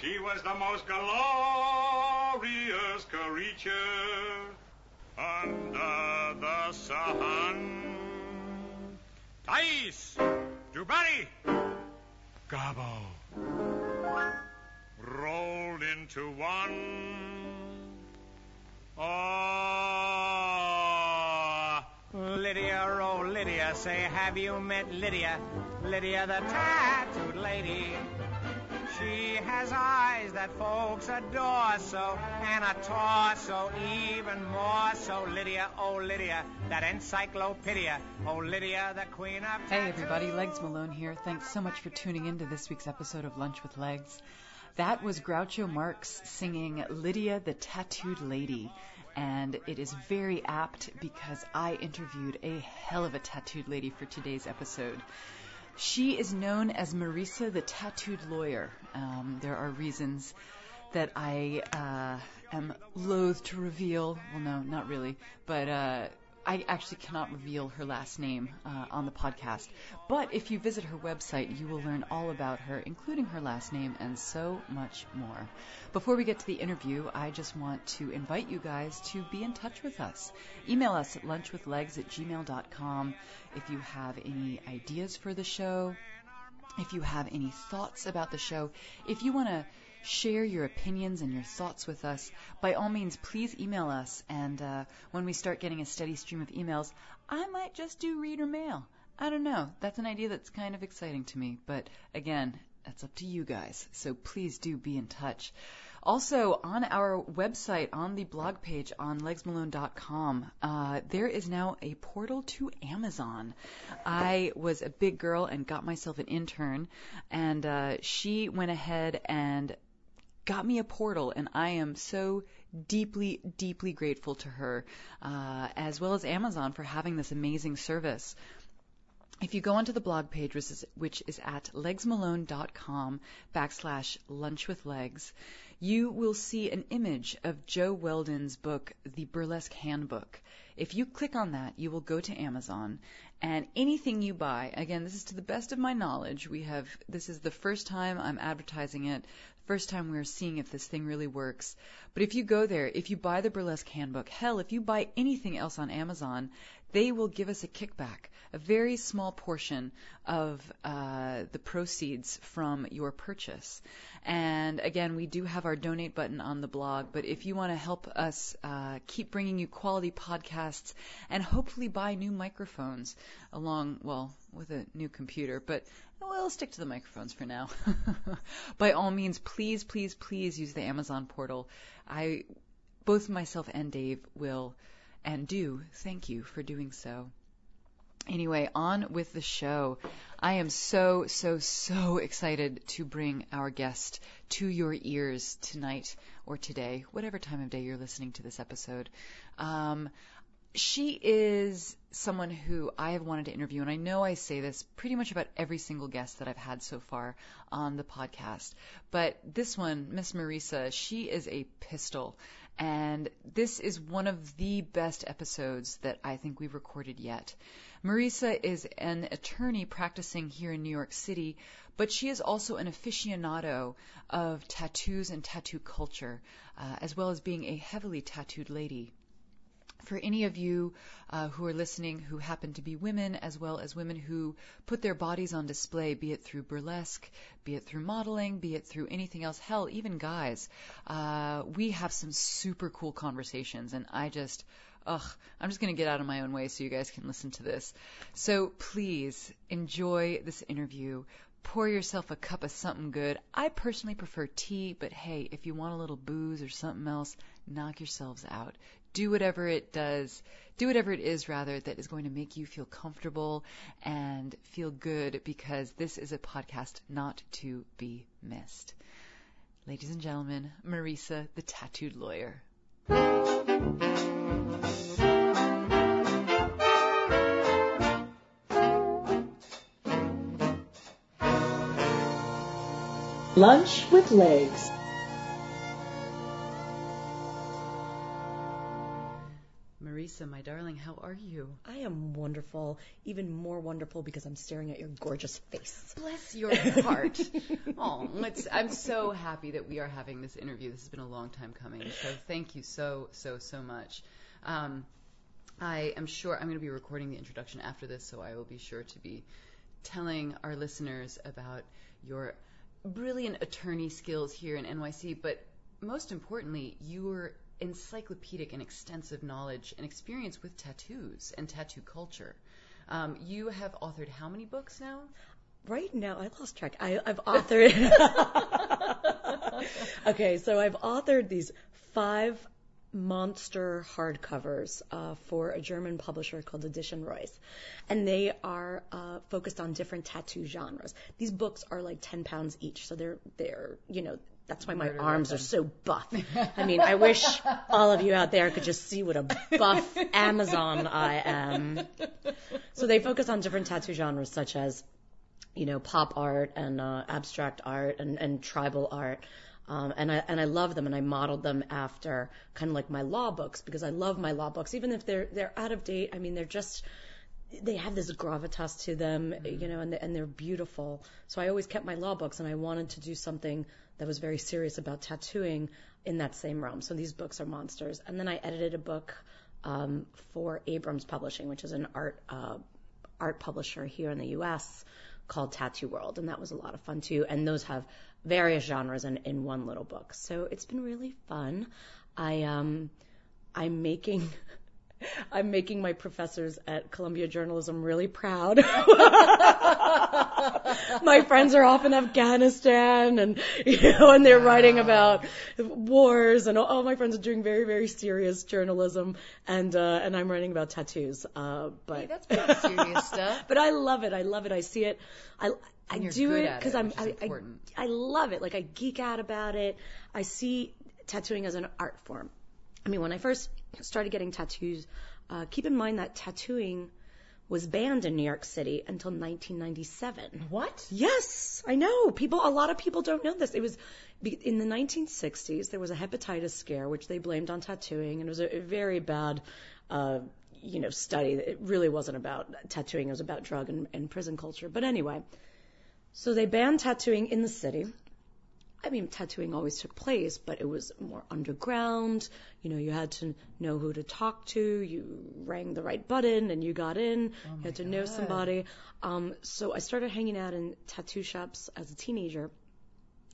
She was the most glorious creature under the sun. Thais! Jubari! Gobbo! Rolled into one. Oh, Lydia, oh Lydia, say, have you met Lydia? Lydia, the tattooed lady. She has eyes that folks adore so, and a torso even more so. Lydia, oh Lydia, that encyclopedia. Oh Lydia, the queen of. Hey everybody, Legs Malone here. Thanks so much for tuning in to this week's episode of Lunch with Legs. That was Groucho Marx singing Lydia the Tattooed Lady. And it is very apt because I interviewed a hell of a tattooed lady for today's episode. She is known as Marisa the Tattooed Lawyer. Um, there are reasons that I uh, am loath to reveal. Well, no, not really. But uh, I actually cannot reveal her last name uh, on the podcast. But if you visit her website, you will learn all about her, including her last name and so much more. Before we get to the interview, I just want to invite you guys to be in touch with us. Email us at lunchwithlegs at gmail.com if you have any ideas for the show, if you have any thoughts about the show, if you want to share your opinions and your thoughts with us, by all means, please email us. And uh, when we start getting a steady stream of emails, I might just do reader mail. I don't know. That's an idea that's kind of exciting to me. But again, that's up to you guys. So please do be in touch. Also, on our website, on the blog page on legsmalone.com, uh, there is now a portal to Amazon. I was a big girl and got myself an intern, and uh, she went ahead and got me a portal, and I am so deeply, deeply grateful to her, uh, as well as Amazon for having this amazing service. If you go onto the blog page, which is, which is at legsmalone.com backslash lunch with legs, you will see an image of Jo Weldon's book, The Burlesque Handbook. If you click on that, you will go to Amazon and anything you buy, again, this is to the best of my knowledge. We have, this is the first time I'm advertising it, first time we're seeing if this thing really works. But if you go there, if you buy the Burlesque Handbook, hell, if you buy anything else on Amazon, they will give us a kickback, a very small portion of uh, the proceeds from your purchase. And again, we do have our donate button on the blog, but if you want to help us uh, keep bringing you quality podcasts and hopefully buy new microphones along, well, with a new computer, but we'll stick to the microphones for now. By all means, please, please, please use the Amazon portal. I, both myself and Dave will and do thank you for doing so. Anyway, on with the show. I am so, so, so excited to bring our guest to your ears tonight or today, whatever time of day you're listening to this episode. Um, she is someone who I have wanted to interview, and I know I say this pretty much about every single guest that I've had so far on the podcast. But this one, Miss Marisa, she is a pistol. And this is one of the best episodes that I think we've recorded yet. Marisa is an attorney practicing here in New York City, but she is also an aficionado of tattoos and tattoo culture, uh, as well as being a heavily tattooed lady for any of you uh, who are listening who happen to be women, as well as women who put their bodies on display, be it through burlesque, be it through modeling, be it through anything else, hell, even guys, uh, we have some super cool conversations, and I just. Ugh, I'm just going to get out of my own way so you guys can listen to this. So please enjoy this interview pour yourself a cup of something good. I personally prefer tea, but hey, if you want a little booze or something else, knock yourselves out do whatever it does, do whatever it is rather that is going to make you feel comfortable and feel good because this is a podcast not to be missed. Ladies and gentlemen, Marisa, the tattooed lawyer. Lunch with Legs. Marisa, my darling, how are you? I am wonderful, even more wonderful because I'm staring at your gorgeous face. Bless your heart. oh, it's, I'm so happy that we are having this interview. This has been a long time coming. So thank you so, so, so much. Um, I am sure I'm going to be recording the introduction after this, so I will be sure to be telling our listeners about your brilliant attorney skills here in NYC, but most importantly, your encyclopedic and extensive knowledge and experience with tattoos and tattoo culture. Um, you have authored how many books now? Right now, I lost track. I, I've authored. okay, so I've authored these five monster hardcovers uh, for a German publisher called Edition Reuss, and they are uh, focused on different tattoo genres. These books are like ten pounds each, so they're they're you know that's why my arms are so buff. I mean, I wish all of you out there could just see what a buff Amazon I am. So they focus on different tattoo genres such as, you know, pop art and uh, abstract art and, and tribal art. Um, and I and I love them and I modeled them after kind of like my law books because I love my law books even if they're they're out of date. I mean they're just they have this gravitas to them, you know, and they, and they're beautiful. So I always kept my law books, and I wanted to do something that was very serious about tattooing in that same realm. So these books are monsters. And then I edited a book um, for Abrams Publishing, which is an art uh, art publisher here in the U.S. called Tattoo World, and that was a lot of fun too. And those have various genres in, in one little book. So it's been really fun. I um I'm making I'm making my professors at Columbia Journalism really proud. my friends are off in Afghanistan and you know and they're writing about wars and all my friends are doing very very serious journalism and uh and I'm writing about tattoos. Uh but Hey, that's pretty serious stuff. but I love it. I love it. I see it. I I do it because I'm I, I. I love it. Like I geek out about it. I see tattooing as an art form. I mean, when I first started getting tattoos, uh, keep in mind that tattooing was banned in New York City until 1997. What? Yes, I know. People, a lot of people don't know this. It was in the 1960s. There was a hepatitis scare, which they blamed on tattooing, and it was a, a very bad, uh, you know, study. It really wasn't about tattooing. It was about drug and, and prison culture. But anyway, so they banned tattooing in the city. I mean, tattooing always took place, but it was more underground. You know, you had to know who to talk to. You rang the right button and you got in. you had to know somebody. Um, so I started hanging out in tattoo shops as a teenager,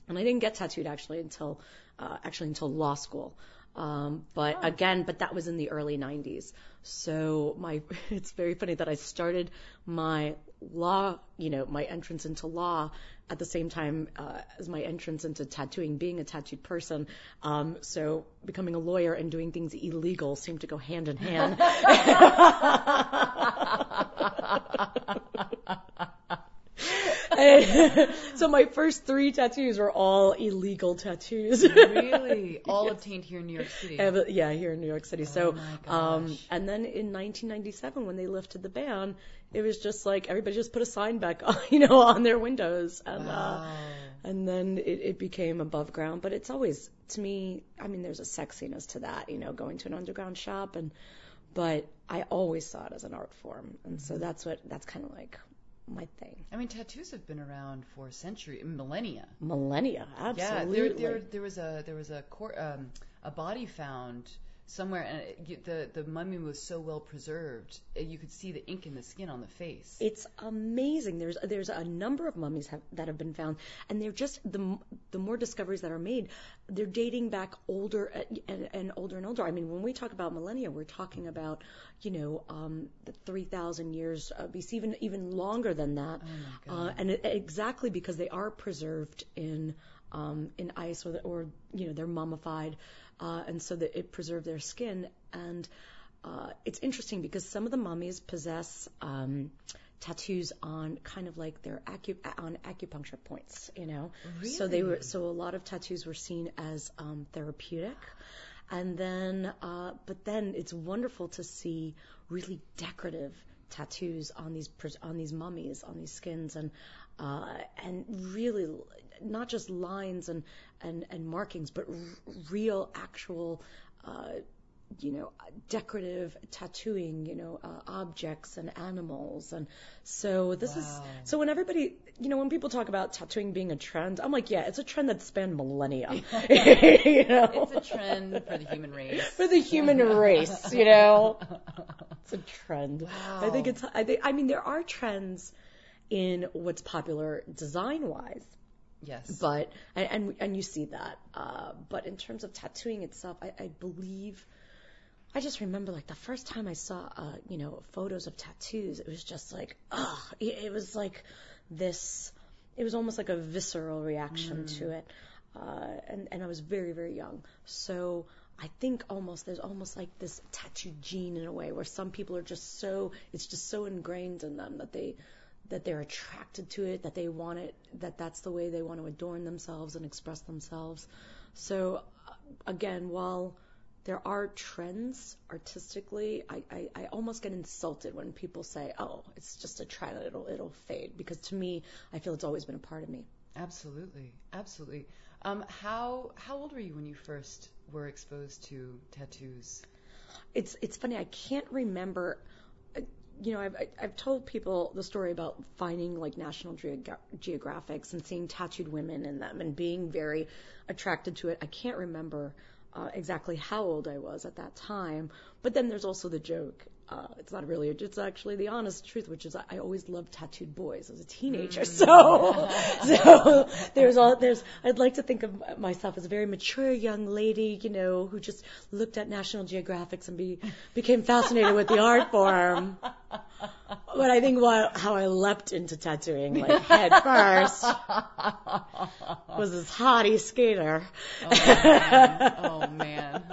and I didn't get tattooed actually until uh, actually until law school. Um, but again, but that was in the early 90s. So my, it's very funny that I started my law, you know, my entrance into law at the same time uh, as my entrance into tattooing, being a tattooed person. Um, so becoming a lawyer and doing things illegal seemed to go hand in hand. So my first three tattoos were all illegal tattoos. Really? All obtained here in New York City. Yeah, here in New York City. So, my um, and then in 1997, when they lifted the ban, it was just like everybody just put a sign back, on, you know, on their windows, and uh, and then it, it became above ground. But it's always, to me, I mean, there's a sexiness to that, you know, going to an underground shop, and but I always saw it as an art form, and Mm-hmm. so that's what that's kind of like my thing. I mean, tattoos have been around for centuries, millennia. Millennia, Yeah, absolutely. there, there, there was a there was a cor- um, a body found somewhere, and it, the the mummy was so well preserved, you could see the ink in the skin on the face. It's amazing. There's there's a number of mummies have, that have been found, and they're just the the more discoveries that are made, they're dating back older and, and older and older. I mean, when we talk about millennia, we're talking about you know um, the 3,000 years uh, BC, even even longer than that, Oh uh, and it, exactly because they are preserved in um, in ice or, the, or you know they're mummified, uh, and so that it preserved their skin and uh, it's interesting because some of the mummies possess um, tattoos on kind of like their acu- on acupuncture points, you know. Really? So they were so a lot of tattoos were seen as um, therapeutic, and then uh, but then it's wonderful to see really decorative tattoos on these on these mummies on these skins and uh, and really not just lines and and and markings but r- real actual uh, you know, decorative tattooing, you know, uh, objects and animals. And so this is, so when everybody, you know, when people talk about tattooing being a trend, I'm like, yeah, it's a trend that spanned millennia. you know? It's a trend for the human race. for the human race, you know. It's a trend. Wow. I think it's. I think. I mean, there are trends in what's popular design wise, Yes. but and and, and you see that. Uh, but in terms of tattooing itself, I, I believe. I just remember like the first time I saw, uh, you know, photos of tattoos, it was just like, ugh, it, it was like this, it was almost like a visceral reaction to it. Uh, and, and I was very, very young. So I think almost, there's almost like this tattoo gene in a way where some people are just so, it's just so ingrained in them that they, that they're attracted to it, that they want it, that that's the way they want to adorn themselves and express themselves. So uh, again, while there are trends artistically, I, I, I almost get insulted when people say, "Oh, it's just a trend; it'll it'll fade." Because to me, I feel it's always been a part of me. Absolutely, absolutely. Um, how how old were you when you first were exposed to tattoos? It's it's funny. I can't remember. You know, I've I've told people the story about finding like National Geogra- Geographics and seeing tattooed women in them and being very attracted to it. I can't remember uh, exactly how old I was at that time. But then there's also the joke. Uh, it's not really. It's actually the honest truth, which is I, I always loved tattooed boys as a teenager. So, so there's all there's. I'd like to think of myself as a very mature young lady, you know, who just looked at National Geographics and be became fascinated with the art form. But I think what, how I leapt into tattooing, like head first, was this hottie skater. Oh man. I was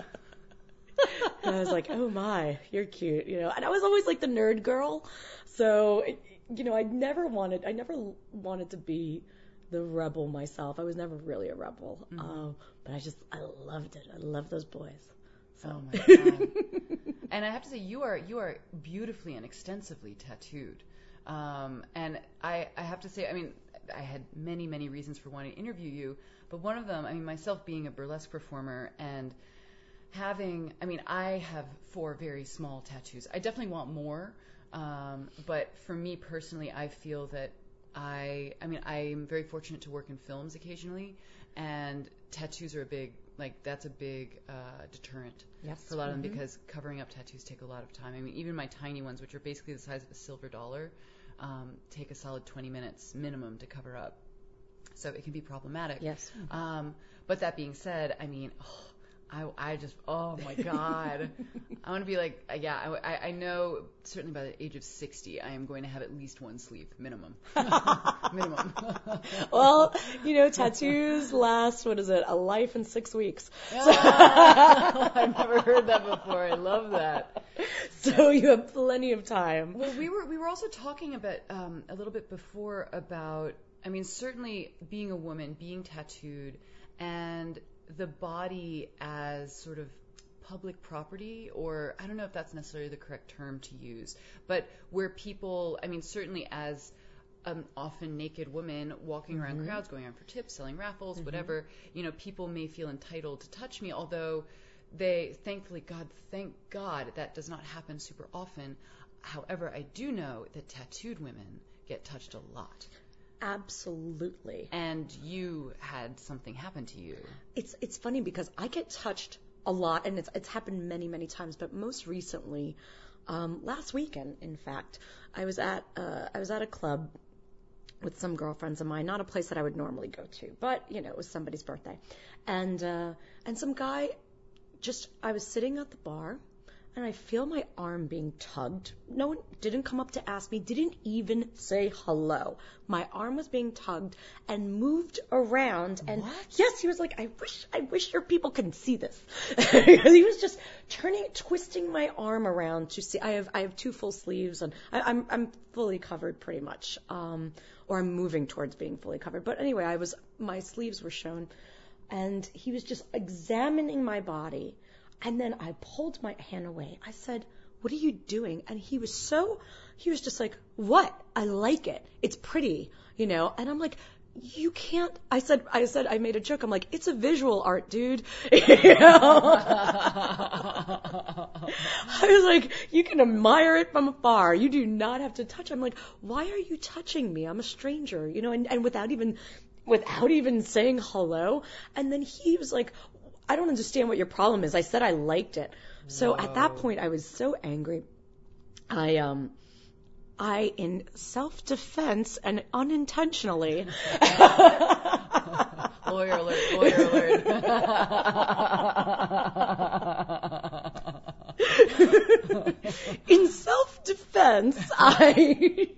like, oh my, you're cute, you know. And I was always like the nerd girl, so it, you know, I never wanted, I never wanted to be the rebel myself. I was never really a rebel, um, but I just, I loved it. I loved those boys. So. Oh my god. and I have to say, you are you are beautifully and extensively tattooed. Um, and I I have to say, I mean, I had many many reasons for wanting to interview you, but one of them, I mean, myself being a burlesque performer and having, I mean, I have four very small tattoos. I definitely want more, um, but for me personally, I feel that I, I mean, I'm very fortunate to work in films occasionally, and tattoos are a big, like, that's a big uh, deterrent Yes. for a lot of them because covering up tattoos take a lot of time. I mean, even my tiny ones, which are basically the size of a silver dollar, um, take a solid 20 minutes minimum to cover up. So it can be problematic. Yes. Um, but that being said, I mean, oh, I, I just, oh my God. I want to be like, uh, yeah, I, I- I know certainly by the age of 60, I am going to have at least one sleeve, minimum. minimum. Well, you know, tattoos last, what is it, a life in six weeks. I've never heard that before. I love that. So you have plenty of time. Well, we were we were also talking about um, a little bit before about I mean certainly being a woman, being tattooed, and the body as sort of public property, or I don't know if that's necessarily the correct term to use, but where people, I mean certainly as an often naked woman walking around mm-hmm. crowds, going around for tips, selling raffles, mm-hmm. whatever, you know, people may feel entitled to touch me, although they, thankfully, God, thank God, that does not happen super often. However, I do know that tattooed women get touched a lot. Absolutely. And you had something happen to you. It's it's funny because I get touched a lot, and it's it's happened many many times. But most recently, um, last weekend, in fact, I was at uh, I was at a club with some girlfriends of mine, not a place that I would normally go to, but you know it was somebody's birthday, and uh, and some guy just I was sitting at the bar. And I feel my arm being tugged. No one didn't come up to ask me, didn't even say hello. My arm was being tugged and moved around. And yes, he was like, I wish, I wish your people could see this. he was just turning, twisting my arm around to see. I have, I have two full sleeves and I, I'm, I'm fully covered pretty much. Um, or I'm moving towards being fully covered. But anyway, I was, my sleeves were shown and he was just examining my body. And then I pulled my hand away. I said, What are you doing? And he was so, he was just like, What? I like it. It's pretty, you know? And I'm like, you can't I said I said I made a joke I'm like it's a visual art dude I was like you can admire it from afar you do not have to touch I'm like why are you touching me I'm a stranger you know and, and without even without even saying hello and then he was like I don't understand what your problem is. I said I liked it. So at that point I was so angry. I um I, in self defense and unintentionally, lawyer alert, lawyer alert. in self defense, I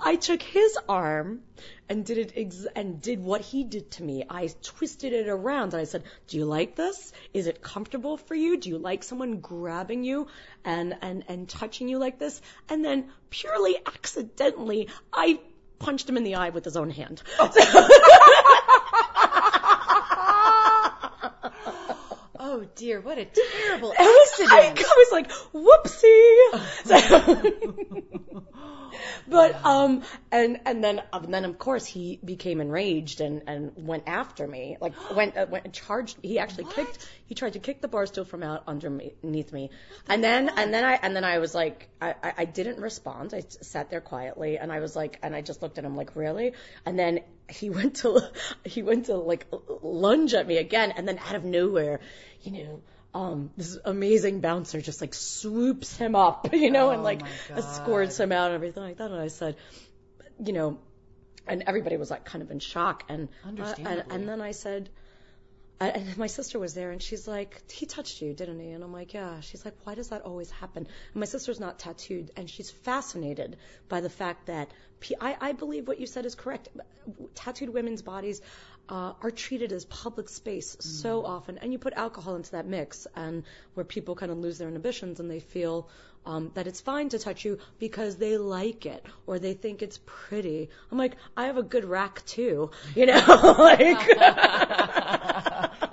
I took his arm and did it ex- and did what he did to me. I twisted it around and I said, "Do you like this? Is it comfortable for you? Do you like someone grabbing you and and and touching you like this?" And then purely accidentally, I punched him in the eye with his own hand. oh dear, what a terrible I was, I, accident. I was like, whoopsie. but um, and and then and then of course he became enraged and and went after me, like went uh, went and charged. He actually kicked. He tried to kick the bar stool from out underneath me, and then and then I and then I was like, I I, I didn't respond. I sat there quietly, and I was like, and I just looked at him like, really? And then he went to he went to like lunge at me again, and then out of nowhere, you know um, this amazing bouncer just like swoops him up, you know, and Oh like my escorts him out and everything like that. And I said, you know, and everybody was like kind of in shock. And uh, and, and then I said, and my sister was there and she's like, he touched you, didn't he? And I'm like, yeah. She's like, why does that always happen? And my sister's not tattooed and she's fascinated by the fact that P- I, I believe what you said is correct. Tattooed women's bodies uh, are treated as public space so often, and you put alcohol into that mix, and where people kind of lose their inhibitions and they feel um, that it's fine to touch you because they like it or they think it's pretty. I'm like, I have a good rack too, you know, like.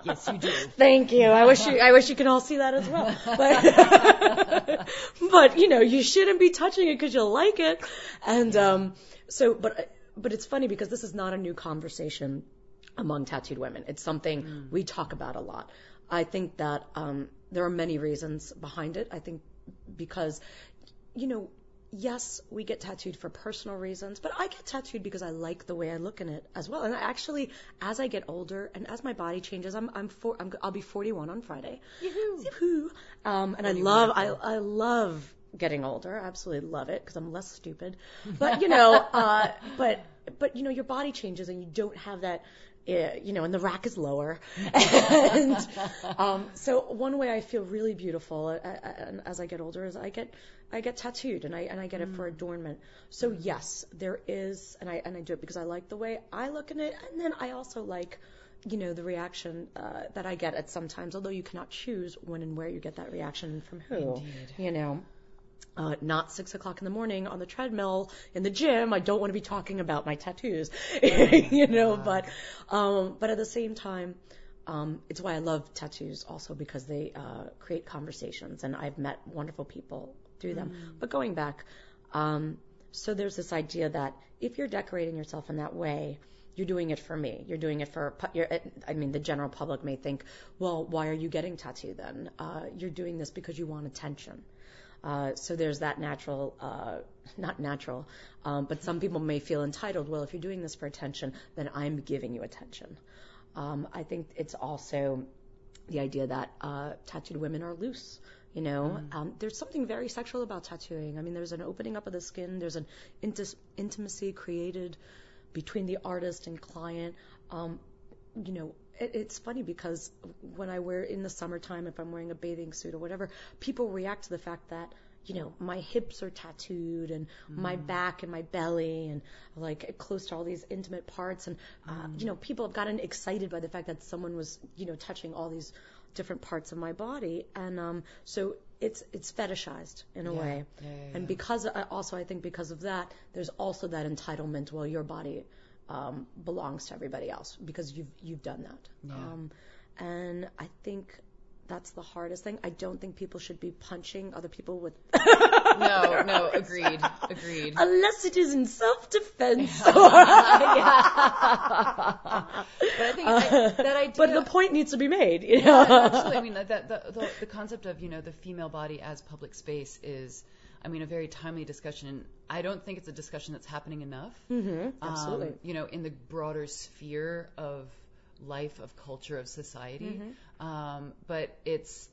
yes, you do. Thank you. I wish you, I wish you could all see that as well. But, but you know, you shouldn't be touching it because you like it. And um, so, but but it's funny because this is not a new conversation among tattooed women. It's something we talk about a lot. I think that um, there are many reasons behind it. I think because, you know, yes, we get tattooed for personal reasons, but I get tattooed because I like the way I look in it as well. And I actually, as I get older and as my body changes, I'm I'm, four, I'm I'll be 41 on Friday. Yoo-hoo. Um, and I love I I love getting older. I absolutely love it because I'm less stupid. But you know, uh, but but you know, your body changes and you don't have that. Uh, you know, and the rack is lower, and um, so one way I feel really beautiful uh, uh, as I get older is I get I get tattooed and I and I get it for adornment. So yes, there is, and I and I do it because I like the way I look in it, and then I also like, you know, the reaction uh, that I get at sometimes. Although you cannot choose when and where you get that reaction from who, Indeed. you know. Uh, not six o'clock in the morning on the treadmill in the gym. I don't want to be talking about my tattoos, you know. But, um, but at the same time, um, it's why I love tattoos also because they uh, create conversations, and I've met wonderful people through them. But going back, um, so there's this idea that if you're decorating yourself in that way, you're doing it for me. You're doing it for, you're, I mean, the general public may think, well, why are you getting tattooed then? Uh, you're doing this because you want attention. Uh, so there's that natural, uh, not natural, um, but some people may feel entitled. Well, if you're doing this for attention, then I'm giving you attention. Um, I think it's also the idea that uh, tattooed women are loose. You know, um, there's something very sexual about tattooing. I mean, there's an opening up of the skin. There's an intimacy created between the artist and client. Um, you know, it's funny because when I wear in the summertime, if I'm wearing a bathing suit or whatever, people react to the fact that you know my hips are tattooed and my back and my belly and like close to all these intimate parts. And uh, you know people have gotten excited by the fact that someone was you know touching all these different parts of my body. And um so it's it's fetishized in a Yeah, way. Yeah, yeah, and because uh, also I think because of that there's also that entitlement well your body um, belongs to everybody else because you've you've done that Yeah. um, and I think that's the hardest thing. I don't think people should be punching other people with. No, no, agreed, agreed. Unless it is in self-defense. But I think I, that idea. But the point needs to be made. You Yeah, know? absolutely. I mean, that, that the, the the concept of you know the female body as public space is, I mean, a very timely discussion, I don't think it's a discussion that's happening enough. hmm um, you know, in the broader sphere of life, of culture, of society. Mm-hmm. Um, but it's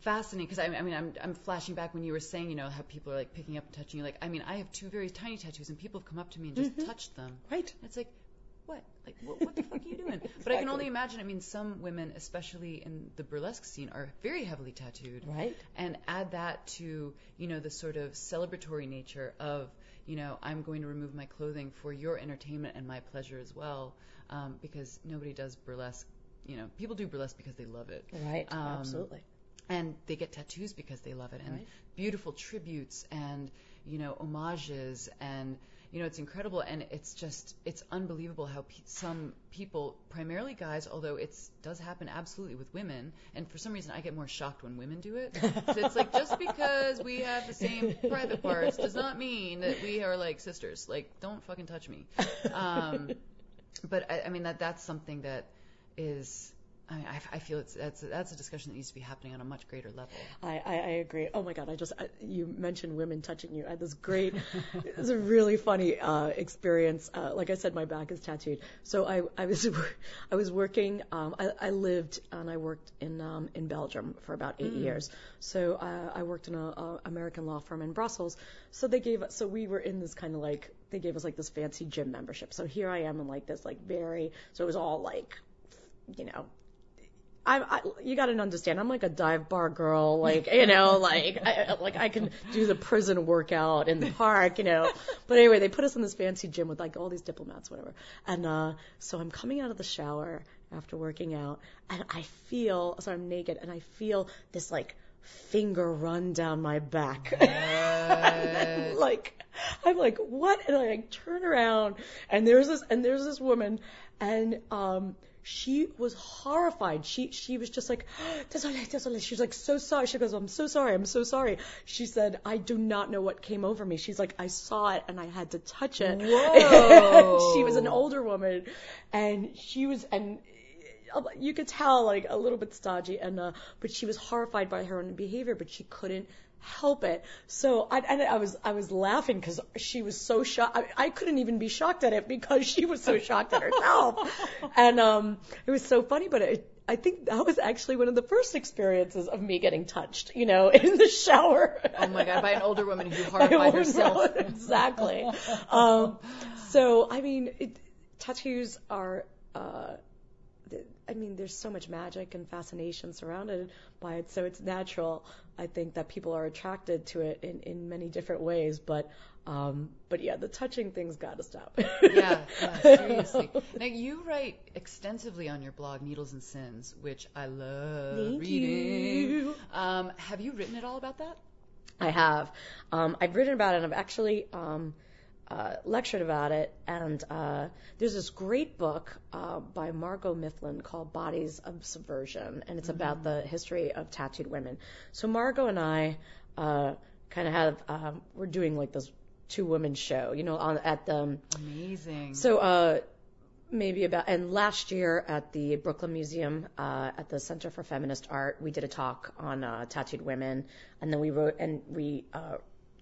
fascinating because I, I mean, I'm, I'm flashing back when you were saying, you know, how people are like picking up and touching you. Like, I mean, I have two very tiny tattoos, and people have come up to me and just touched them. Right. It's like, what? Like, what, what the fuck are you doing? But I can only imagine. I mean, some women, especially in the burlesque scene, are very heavily tattooed Right. and add that to you know the sort of celebratory nature of you know I'm going to remove my clothing for your entertainment and my pleasure as well um, because nobody does burlesque you know people do burlesque because they love it Right. Um, Absolutely. and they get tattoos because they love it and Right. beautiful tributes and you know homages and you know it's incredible and it's just it's unbelievable how pe- some people primarily guys although it does happen absolutely with women and for some reason I get more shocked when women do it. So it's like just because we have the same private parts does not mean that we are like sisters. Like don't fucking touch me. Um, but I, I mean that that's something that is I mean, I, I feel it's that's that's a discussion that needs to be happening on a much greater level. I, I, I agree. Oh my God, I just, I, you mentioned women touching you. I had this great, it was a really funny uh, experience. Uh, like I said, my back is tattooed. So I, I was, I was working, um, I, I lived and I worked in, um, in Belgium for about eight years. So uh, I worked in a, a American law firm in Brussels. So they gave us, so we were in this kind of like, they gave us like this fancy gym membership. So here I am in like this like very, so it was all like, you know, I, I you got to understand. I'm like a dive bar girl, like you know, like I, like I can do the prison workout in the park, you know. But anyway, they put us in this fancy gym with like all these diplomats, whatever. And uh, so I'm coming out of the shower after working out, and I feel so I'm naked, and I feel this like finger run down my back. like I'm like, what? And I like turn around and there's this and there's this woman and um she was horrified. She she was just like, désolé, désolé. She was like so sorry. She goes, I'm so sorry. I'm so sorry. She said, I do not know what came over me. She's like, I saw it and I had to touch it. Whoa. she was an older woman, and she was and you could tell like a little bit stodgy and uh but she was horrified by her own behavior but she couldn't help it so I, and I was I was laughing because she was so shocked I, I couldn't even be shocked at it because she was so shocked at herself and um it was so funny but it I think that was actually one of the first experiences of me getting touched, you know, in the shower. Oh my god, by an older woman who horrified herself. know. exactly. um, so I mean, it, tattoos are. Uh, th- I mean, there's so much magic and fascination surrounded by it, so it's natural. I think that people are attracted to it in, in many different ways, but um, but yeah, the touching thing's got to stop. yeah, yeah, seriously. Now you write extensively on your blog, Needles and Sins, which I love Thank reading. you. Um, have you written at all about that? I have. Um, I've written about it, and I've actually um, uh, lectured about it. And uh, there's this great book uh, by Margot Mifflin called Bodies of Subversion, and it's about the history of tattooed women. So Margot and I uh, kind of have um, we're doing like this two women show, you know, on at the Amazing. so uh, maybe about and last year at the Brooklyn Museum uh, at the Center for Feminist Art, we did a talk on uh, tattooed women, and then we wrote and we uh,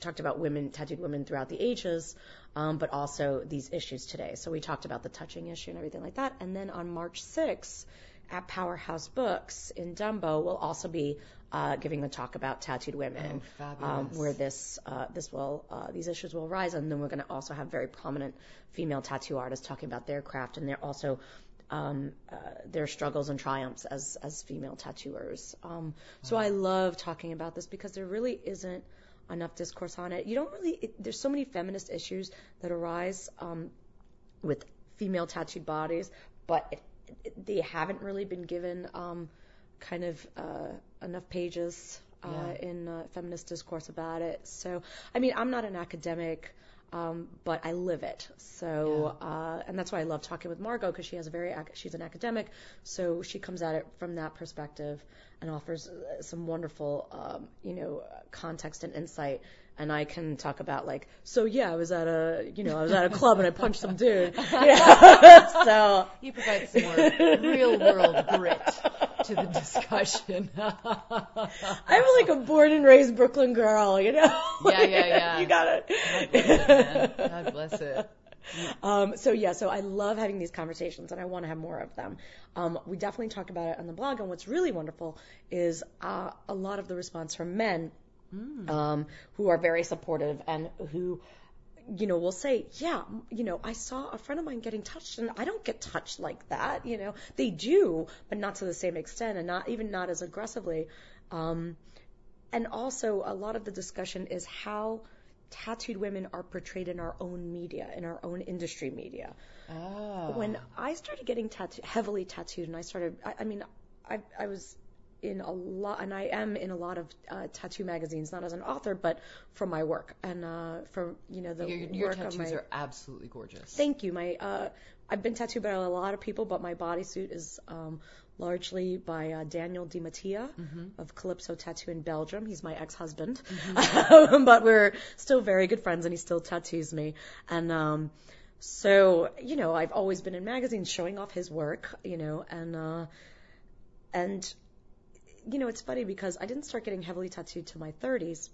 talked about women, tattooed women throughout the ages, um, but also these issues today. So we talked about the touching issue and everything like that. And then on March 6th at Powerhouse Books in Dumbo, we'll also be uh, giving a talk about tattooed women, Oh, um, where this uh, this will uh, these issues will rise, and then we're going to also have very prominent female tattoo artists talking about their craft and they're also um, uh, their struggles and triumphs as as female tattooers. Um, so I love talking about this because there really isn't enough discourse on it. You don't really it, there's so many feminist issues that arise um, with female tattooed bodies, but it, it, they haven't really been given um, kind of uh, enough pages uh, Yeah. in uh, feminist discourse about it. So, I mean, I'm not an academic. Um, but I live it. So, uh, and that's why I love talking with Margot because she has a very ac- she's an academic, so she comes at it from that perspective and offers uh, some wonderful, um, you know, context and insight. And I can talk about like, so yeah, I was at a, you know, I was at a club and I punched some dude. Yeah. so You provide some more real world grit to the discussion. I'm like a born and raised Brooklyn girl, you know. Yeah, yeah, yeah. you got God bless it. God bless it. Um, so yeah, so I love having these conversations and I want to have more of them. Um, we definitely talk about it on the blog, and what's really wonderful is uh, a lot of the response from men um, who are very supportive and who you know, will say, yeah, you know, I saw a friend of mine getting touched and I don't get touched like that, you know. They do, but not to the same extent and not even not as aggressively. Um, and also a lot of the discussion is how tattooed women are portrayed in our own media, in our own industry media. Oh. When I started getting tattoo, heavily tattooed, and I started, I, I mean, I, I was in a lot, and I am in a lot of uh, tattoo magazines, not as an author, but from my work and uh, from you know the your, your work tattoos of my. are absolutely gorgeous. Thank you. My uh, I've been tattooed by a lot of people, but my bodysuit is um, largely by uh, Daniel Di Mattia of Calypso Tattoo in Belgium. He's my ex-husband, but we're still very good friends, and he still tattoos me. And um, so, you know, I've always been in magazines showing off his work, you know, and uh, and you know, it's funny because I didn't start getting heavily tattooed till my 30s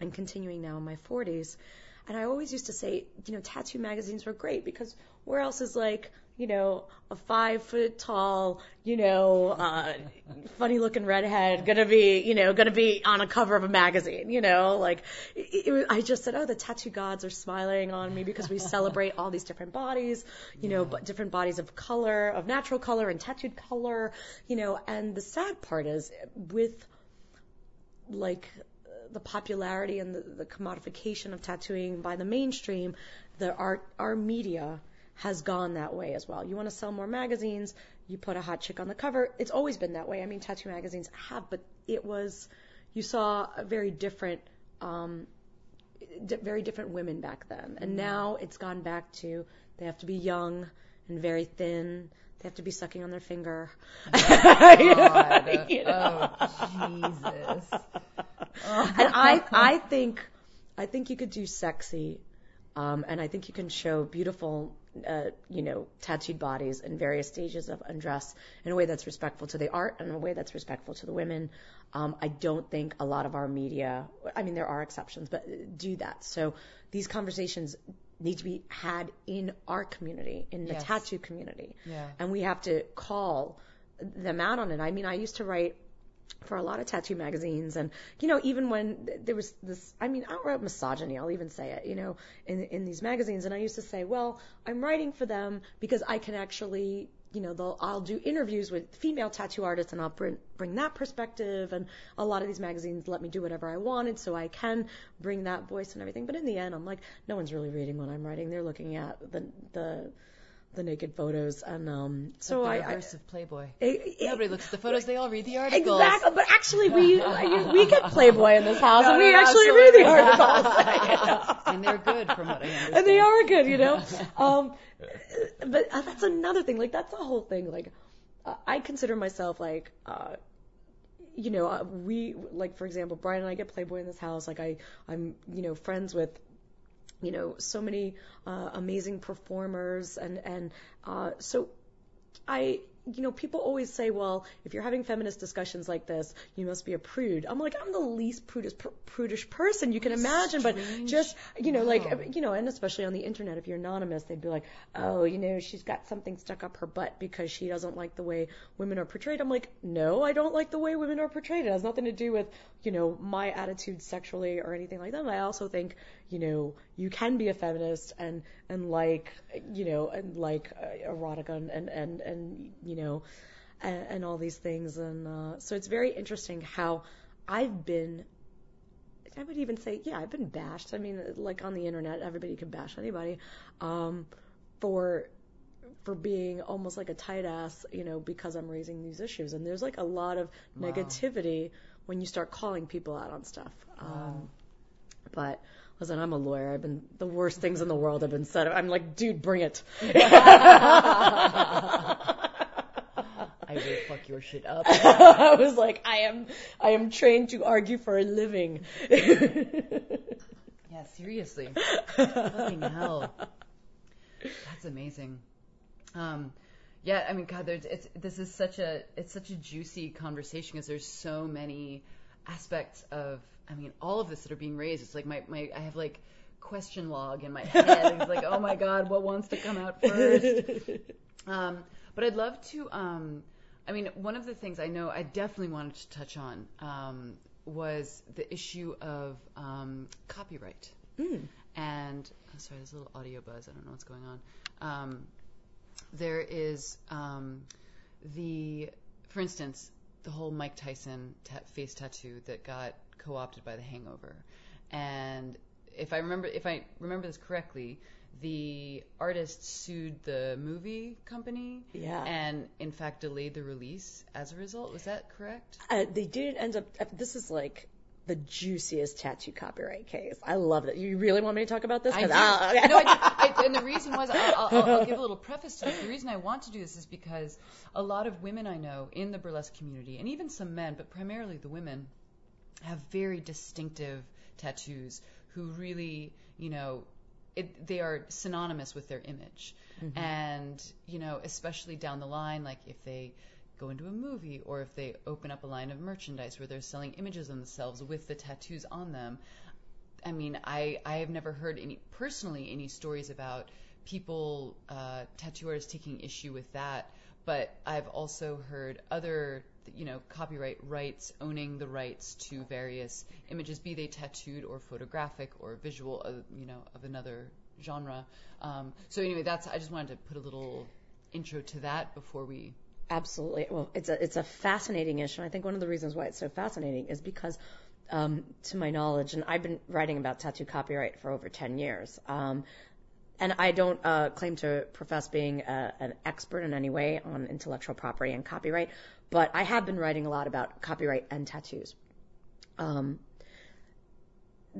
and continuing now in my 40s. And I always used to say, you know, tattoo magazines were great because where else is like, you know, a five foot tall, you know, uh, funny looking redhead gonna be, you know, gonna be on a cover of a magazine, you know, like, it, it, I just said, oh, the tattoo gods are smiling on me because we celebrate all these different bodies, you know, but different bodies of color, of natural color and tattooed color, you know, and the sad part is with like the popularity and the, the commodification of tattooing by the mainstream, the art, our media has gone that way as well. You want to sell more magazines, you put a hot chick on the cover. It's always been that way. I mean, tattoo magazines have, but it was, you saw a very different, um, di- very different women back then. And now it's gone back to they have to be young and very thin. They have to be sucking on their finger. God. You know? Oh, Jesus. and I I think I think you could do sexy, um, and I think you can show beautiful, you know, tattooed bodies in various stages of undress in a way that's respectful to the art and in a way that's respectful to the women. Um, I don't think a lot of our media, I mean, there are exceptions, but do that. So these conversations need to be had in our community, in the Yes. tattoo community, Yeah. and we have to call them out on it. I mean, I used to write for a lot of tattoo magazines. And you know even when there was this i mean outright misogyny i'll even say it you know in in these magazines. And i used to say well i'm writing for them because i can actually you know they'll i'll do interviews with female tattoo artists and i'll bring bring that perspective. And a lot of these magazines let me do whatever i wanted so i can bring that voice and everything. But in the end i'm like no one's really reading what i'm writing. They're looking at the the the naked photos and um so the i, I of Playboy. it- it- Nobody looks at the photos; they all read the articles. Exactly, but actually we we get Playboy in this house, No, and we no, actually absolutely. read the articles, and they're good, from what I understand. and they are good, you know. Um, but uh, that's another thing. Like that's the whole thing. Like uh, I consider myself like. Uh, you know, uh, we like for example, Brian and I get Playboy in this house. Like I, I'm, you know, friends with you know so many uh, amazing performers and and uh, so I you know people always say well if you're having feminist discussions like this you must be a prude. I'm like I'm the least prudish pr- prudish person you can imagine but just you know Wow. like you know and especially on the internet if you're anonymous they'd be like oh you know she's got something stuck up her butt because she doesn't like the way women are portrayed. I'm like no I don't like the way women are portrayed. It has nothing to do with you know my attitude sexually or anything like that. And I also think you know you can be a feminist and and like you know and like uh, erotica and and and, and you know and, and all these things and uh, so it's very interesting how I've been I would even say yeah I've been bashed I mean like on the internet everybody can bash anybody um, for for being almost like a tight ass, you know, because I'm raising these issues. And there's like a lot of Wow. negativity when you start calling people out on stuff. Um, but Listen, I'm a lawyer. I've been the worst things in the world have been said. I'm like, dude, bring it. I will fuck your shit up. I was like, I am, I am trained to argue for a living. Yeah, seriously. Fucking hell. That's amazing. Um, yeah, I mean, God, there's it's this is such a it's such a juicy conversation because there's so many aspects of I mean all of this that are being raised. It's like my my I have like question log in my head. It's like oh my God, what wants to come out first? Um, but I'd love to. Um, I mean, one of the things I know I definitely wanted to touch on um, was the issue of um, copyright. And oh, sorry, there's a little audio buzz. I don't know what's going on. Um, there is um, the, for instance, the whole Mike Tyson ta- face tattoo that got co-opted by The Hangover, and if I remember, if I remember this correctly, the artist sued the movie company, Yeah. and in fact delayed the release as a result. Was that correct? Uh, they didn't end up. uh, This is like the juiciest tattoo copyright case. I love it. You really want me to talk about this? I do. Okay. No, I. I, and the reason was I'll, I'll, I'll give a little preface to this. The reason I want to do this is because a lot of women I know in the burlesque community, and even some men, but primarily the women, have very distinctive tattoos who really, you know, it, they are synonymous with their image. Mm-hmm. And, you know, especially down the line, like if they go into a movie or if they open up a line of merchandise where they're selling images of themselves with the tattoos on them, I mean, I, I have never heard any personally any stories about people, uh, tattoo artists taking issue with that. But I've also heard other, you know, copyright rights owning the rights to various images, be they tattooed or photographic or visual, of, you know, of another genre. Um, so anyway, that's I just wanted to put a little intro to that before we. Absolutely. Well, it's a it's a fascinating issue. I think one of the reasons why it's so fascinating is because, um, to my knowledge, and I've been writing about tattoo copyright for over ten years. Um, and I don't uh, claim to profess being a, an expert in any way on intellectual property and copyright, but I have been writing a lot about copyright and tattoos. Um,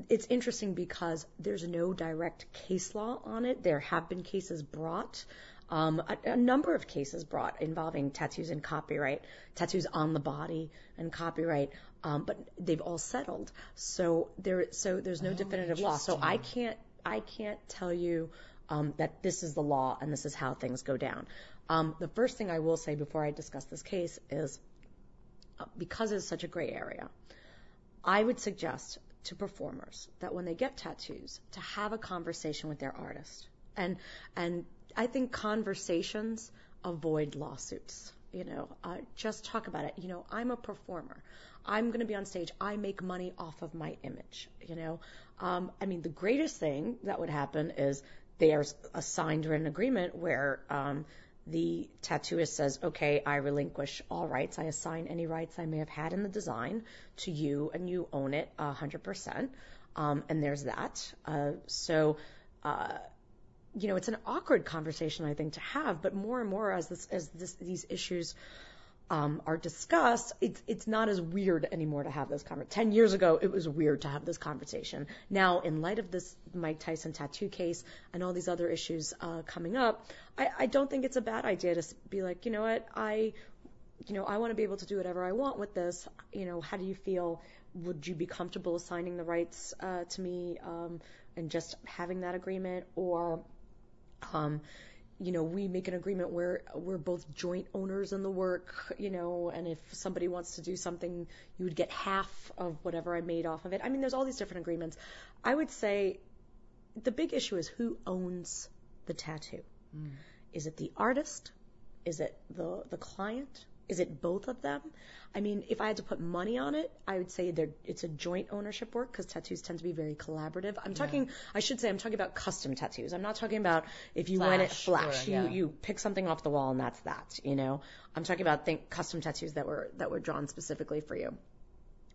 it's interesting because there's no direct case law on it. There have been cases brought, a, a number of cases brought involving tattoos and copyright, tattoos on the body and copyright, um, but they've all settled. So there, so there's no definitive law. So I can't, I can't tell you um, that this is the law and this is how things go down. Um, the first thing I will say before I discuss this case is uh, because it's such a gray area. I would suggest to performers that when they get tattoos, to have a conversation with their artist. And and I think conversations avoid lawsuits. You know, uh, just talk about it. You know, I'm a performer. I'm going to be on stage. I make money off of my image. You know, um, I mean, the greatest thing that would happen is there's a signed written agreement where um, the tattooist says, okay, I relinquish all rights. I assign any rights I may have had in the design to you, and you own it 100%. Um, and there's that. Uh, so, uh, you know, it's an awkward conversation, I think, to have, but more and more as this, as this, these issues, um, are discussed, it's, it's not as weird anymore to have this conversation. Ten years ago, it was weird to have this conversation. Now, in light of this Mike Tyson tattoo case and all these other issues uh, coming up, I, I don't think it's a bad idea to be like, you know what, I, you know, I want to be able to do whatever I want with this. You know, how do you feel? Would you be comfortable assigning the rights uh, to me um, and just having that agreement, or um, you know, we make an agreement where we're both joint owners in the work, you know, and if somebody wants to do something, you would get half of whatever I made off of it. I mean, there's all these different agreements. I would say the big issue is who owns the tattoo. Is it the artist? Is it the the client? Is it both of them? I mean, if I had to put money on it, I would say it's a joint ownership work because tattoos tend to be very collaborative. I'm talking, I should say, I'm talking about custom tattoos. I'm not talking about if you went it Flash flash, or- you yeah. you pick something off the wall and that's that. You know, I'm talking about think custom tattoos that were that were drawn specifically for you.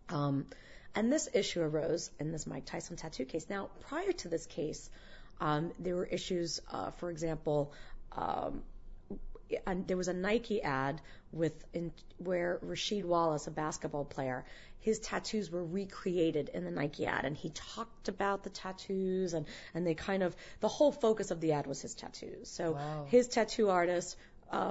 Um, and this issue arose in this Mike Tyson tattoo case. Now, prior to this case, um, there were issues, uh, for example, um, there was a Nike ad with in, where Rasheed Wallace, a basketball player, his tattoos were recreated in the Nike ad, and he talked about the tattoos, and and they kind of the whole focus of the ad was his tattoos. So Wow. his tattoo artist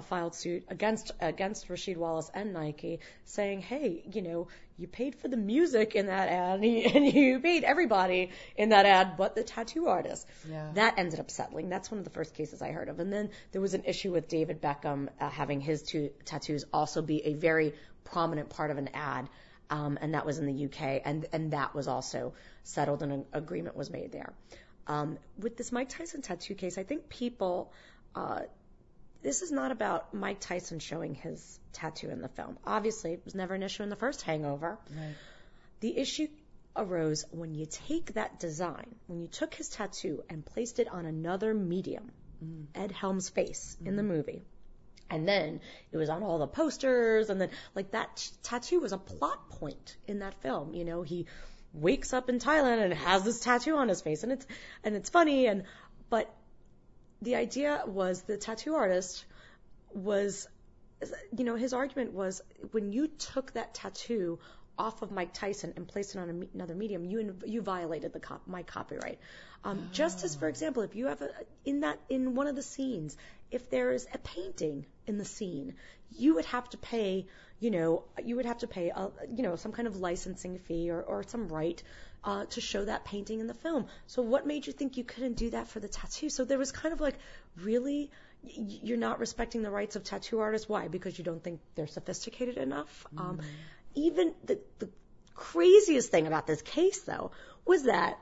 filed suit against against Rasheed Wallace and Nike, saying, "Hey, you know, you paid for the music in that ad, and you, and you paid everybody in that ad, but the tattoo artist." Yeah. That ended up settling. That's one of the first cases I heard of. And then there was an issue with David Beckham uh, having his two tattoos also be a very prominent part of an ad. Um, and that was in the UK, and and that was also settled, and an agreement was made there. Um, with this Mike Tyson tattoo case, I think people uh, this is not about Mike Tyson showing his tattoo in the film. Obviously, it was never an issue in the first Hangover. Right. The issue arose when you take that design, when you took his tattoo and placed it on another medium, mm. Ed Helms' face in the mm. movie. And then it was on all the posters, and then like that t- tattoo was a plot point in that film. You know, he wakes up in Thailand and has this tattoo on his face, and it's and it's funny, and but the idea was the tattoo artist was, you know, his argument was when you took that tattoo off of Mike Tyson and placed it on a another medium, you you violated the cop- my copyright. Um, Just as, for example, if you have a in that in one of the scenes, if there is a painting in the scene, you would have to pay, you know, you would have to pay, a, you know, some kind of licensing fee or, or some right uh, to show that painting in the film. So what made you think you couldn't do that for the tattoo? So there was kind of like, really, you're not respecting the rights of tattoo artists. Why? Because you don't think they're sophisticated enough. Um, even the, the craziest thing about this case, though, was that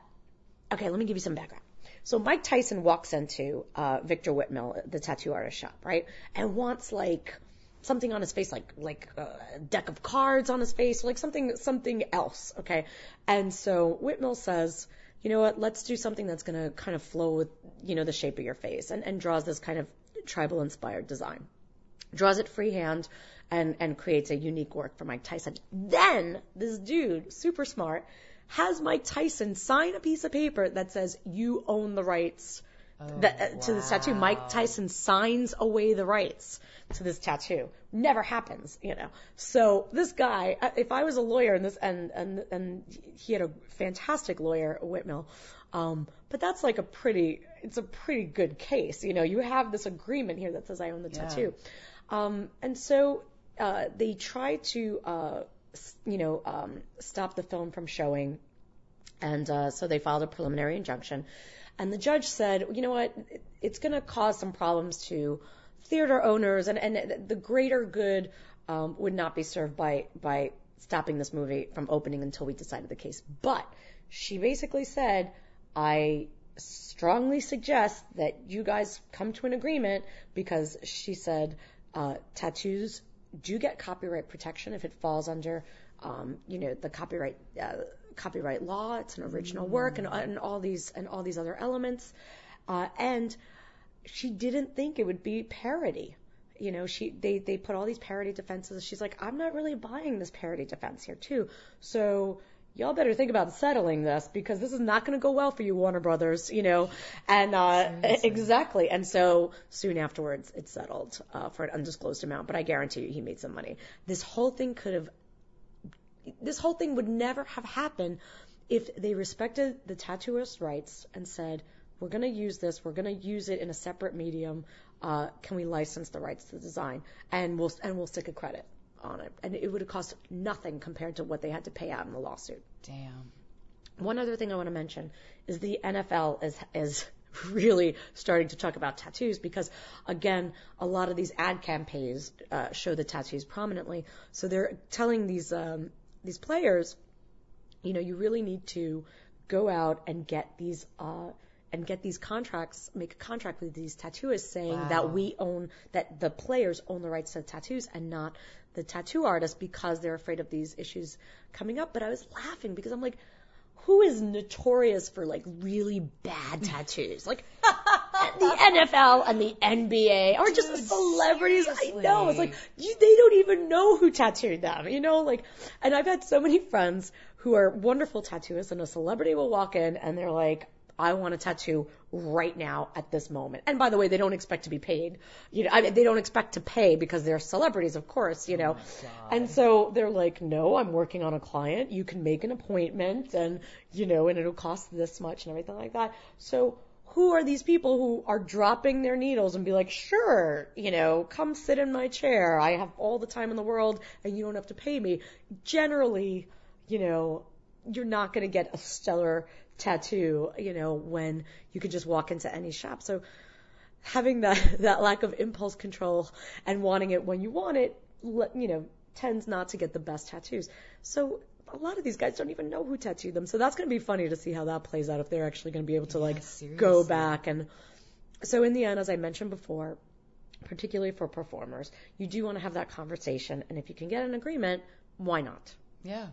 okay, let me give you some background. So Mike Tyson walks into uh, Victor Whitmill, the tattoo artist shop, right, and wants like something on his face, like like a deck of cards on his face, like something something else, okay. And so Whitmill says, you know what, let's do something that's gonna kind of flow with you know the shape of your face, and and draws this kind of tribal inspired design draws it freehand and and creates a unique work for Mike Tyson. Then this dude, super smart, has Mike Tyson sign a piece of paper that says you own the rights that, uh, to this tattoo. Mike Tyson signs away the rights to this tattoo. Never happens, you know. So this guy, uh, if I was a lawyer and this and and and he had a fantastic lawyer, Whitmill, um, but that's like a pretty, it's a pretty good case, you know. You have this agreement here that says I own the Yeah. tattoo, um, and so uh, they try to, uh, you know, um, stop the film from showing and uh, so they filed a preliminary injunction. And the judge said, you know what, it's going to cause some problems to theater owners, and, and the greater good um, would not be served by by stopping this movie from opening until we decided the case. But she basically said, I strongly suggest that you guys come to an agreement because she said uh, tattoos do get copyright protection if it falls under, um, you know, the copyright uh, copyright law. It's an original work and, and all these and all these other elements. Uh, and she didn't think it would be parody. You know, she they they put all these parody defenses. She's like, I'm not really buying this parody defense here too. So y'all better think about settling this because this is not going to go well for you, Warner Brothers. You know, and uh, exactly. And so soon afterwards, it settled uh, for an undisclosed amount. But I guarantee you, he made some money. This whole thing could have this whole thing would never have happened if they respected the tattooist's rights and said, we're going to use this, we're going to use it in a separate medium. Uh, can we license the rights to the design? And we'll and we'll stick a credit on it. And it would have cost nothing compared to what they had to pay out in the lawsuit. Damn. One other thing I want to mention is the NFL is is really starting to talk about tattoos because again, a lot of these ad campaigns uh, show the tattoos prominently. So they're telling these um, these players, you know, you really need to go out and get these uh, and get these contracts, make a contract with these tattooists saying Wow. that we own that the players own the rights to the tattoos and not the tattoo artist because they're afraid of these issues coming up. But I was laughing because I'm like, who is notorious for like really bad tattoos? Like the NFL and the NBA are just Dude, celebrities. seriously. I know. It's like you, they don't even know who tattooed them. You know, like, and I've had so many friends who are wonderful tattooists, and a celebrity will walk in and they're like, I want a tattoo right now at this moment. And by the way, they don't expect to be paid. You know, I mean, they don't expect to pay because they're celebrities, of course, you oh know. and so they're like, no, I'm working on a client. You can make an appointment and, you know, and it'll cost this much and everything like that. So who are these people who are dropping their needles and be like, sure, you know, come sit in my chair. I have all the time in the world and you don't have to pay me. Generally, you know, you're not going to get a stellar tattoo, you know, when you could just walk into any shop. So having that, that lack of impulse control and wanting it when you want it, you know, tends not to get the best tattoos. So a lot of these guys don't even know who tattooed them. So that's going to be funny to see how that plays out if they're actually going to be able to Yeah, like go back and so in the end, as I mentioned before, particularly for performers, you do want to have that conversation and if you can get an agreement, why not? Yeah.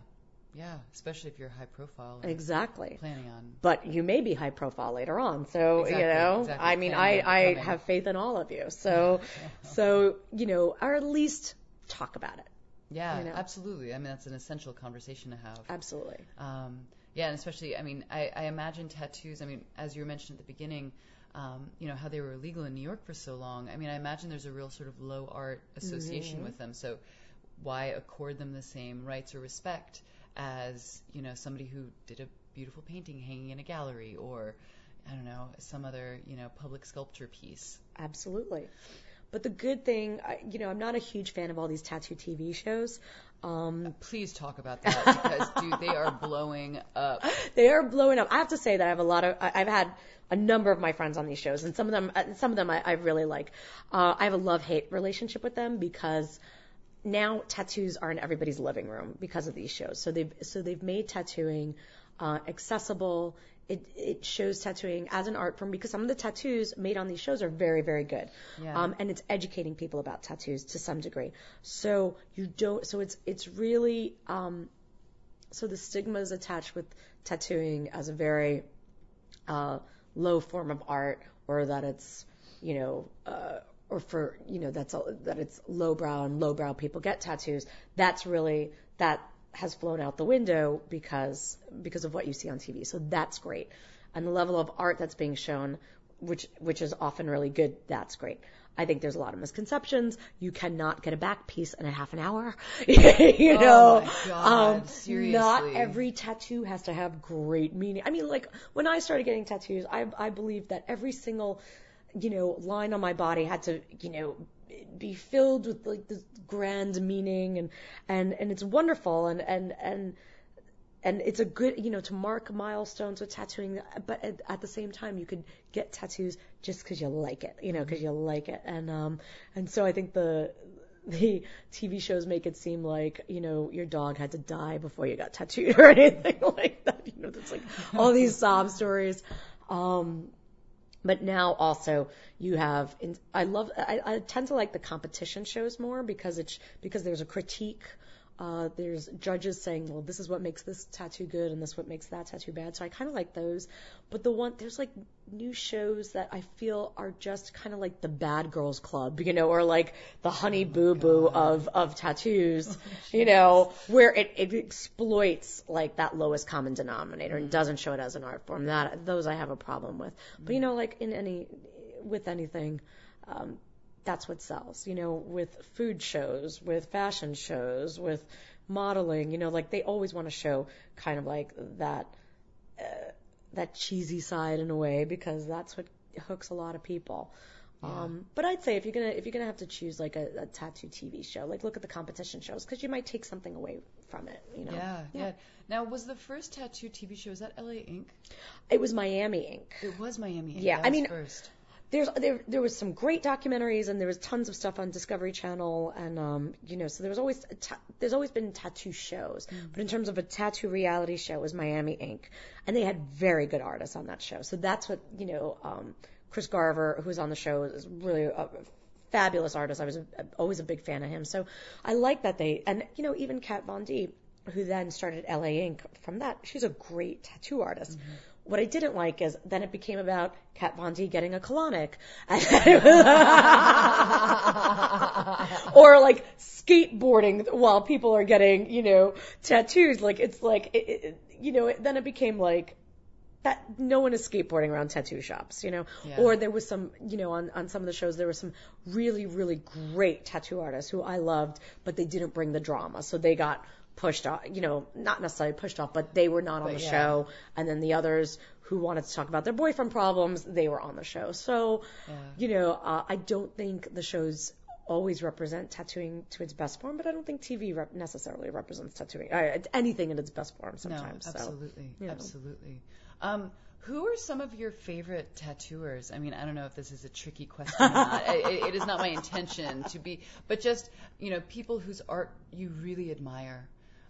Yeah. Especially if you're high profile. Exactly. Planning on. But you may be high profile later on. So, Exactly, you know, exactly. I mean, Planning I, I have faith in all of you. So, so, you know, or at least talk about it. Yeah, You know. absolutely. I mean, that's an essential conversation to have. Absolutely. Um, yeah, and especially, I mean, I, I imagine tattoos. I mean, as you mentioned at the beginning, um, you know how they were illegal in New York for so long. I mean, I imagine there's a real sort of low art association Mm-hmm. with them. So, why accord them the same rights or respect as you know somebody who did a beautiful painting hanging in a gallery or I don't know some other you know public sculpture piece? Absolutely. But the good thing, I, you know, I'm not a huge fan of all these tattoo TV shows. Um, Please talk about that because dude, they are blowing up. they are blowing up. I have to say that I have a lot of, I've had a number of my friends on these shows, and some of them, uh, some of them I, I really like. Uh, I have a love-hate relationship with them because now tattoos are in everybody's living room because of these shows. So they've, so they've made tattooing uh, accessible. It, it shows tattooing as an art form because some of the tattoos made on these shows are very, very good. Yeah. Um, and it's educating people about tattoos to some degree. So you don't, so it's, it's really, um, so the stigma is attached with tattooing as a very uh, low form of art, or that it's, you know, uh, or for you know that's all, that it's lowbrow and lowbrow people get tattoos. That's really that has flown out the window because because of what you see on TV. So that's great, and the level of art that's being shown, which which is often really good. That's great. I think there's a lot of misconceptions. You cannot get a back piece in a half an hour. you Oh know, my God, um, seriously. not every tattoo has to have great meaning. I mean, like when I started getting tattoos, I I believed that every single, you know, line on my body had to, you know, be filled with like this grand meaning and and and it's wonderful and and and and it's a good, you know, to mark milestones with tattooing. But at, at the same time, you could get tattoos just because you like it, you know, because you like it. And um, and so I think the the TV shows make it seem like you know your dog had to die before you got tattooed or anything like that. You know, there's like all these sob stories. Um, but now also you have I love I, I tend to like the competition shows more because it's because there's a critique uh, there's judges saying well this is what makes this tattoo good and this what makes that tattoo bad. So I kind of like those. But the one there's like new shows that I feel are just kind of like the bad girls club you know or like the honey boo boo of of tattoos you know where it, it exploits like that lowest common denominator and doesn't show it as an art form. That those I have a problem with. But you know like in any with anything um, that's what sells. You know, with food shows, with fashion shows, with modeling, you know, like they always want to show kind of like that uh, that cheesy side in a way because that's what hooks a lot of people. Um, but I'd say if you're gonna if you're gonna have to choose like a, a tattoo TV show, like look at the competition shows because you might take something away from it. You know, Yeah, yeah. Now, was the first tattoo TV show is that LA Ink? it was Miami Ink. It was Miami Ink. Yeah, I mean, first. There's there there was some great documentaries and there was tons of stuff on Discovery Channel and um you know so there was always ta- there's always been tattoo shows. But in terms of a tattoo reality show it was Miami Ink and they had very good artists on that show. So that's what you know um Chris Garver who's on the show is really a fabulous artist. I was a, always a big fan of him. So I like that they and you know even Kat Von D who then started LA Ink from that she's a great tattoo artist what I didn't like is then it became about Kat Von D getting a colonic. or like skateboarding while people are getting, you know, tattoos. Like it's like, it, it, you know, it, then it became like, that no one is skateboarding around tattoo shops, you know. Yeah. Or there was some, you know, on on some of the shows there were some really really great tattoo artists who I loved, but they didn't bring the drama, so they got pushed off, you know, not necessarily pushed off, but they were not on But the yeah. show. And then the others who wanted to talk about their boyfriend problems, they were on the show. So, Yeah. you know, uh, I don't think the shows always represent tattooing to its best form, but I don't think TV rep- necessarily represents tattooing uh, anything in its best form sometimes. No, so. absolutely, you know. absolutely. Um, who are some of your favorite tattooers? I mean, I don't know if this is a tricky question or not. it, it is not my intention to be, but just you know, people whose art you really admire.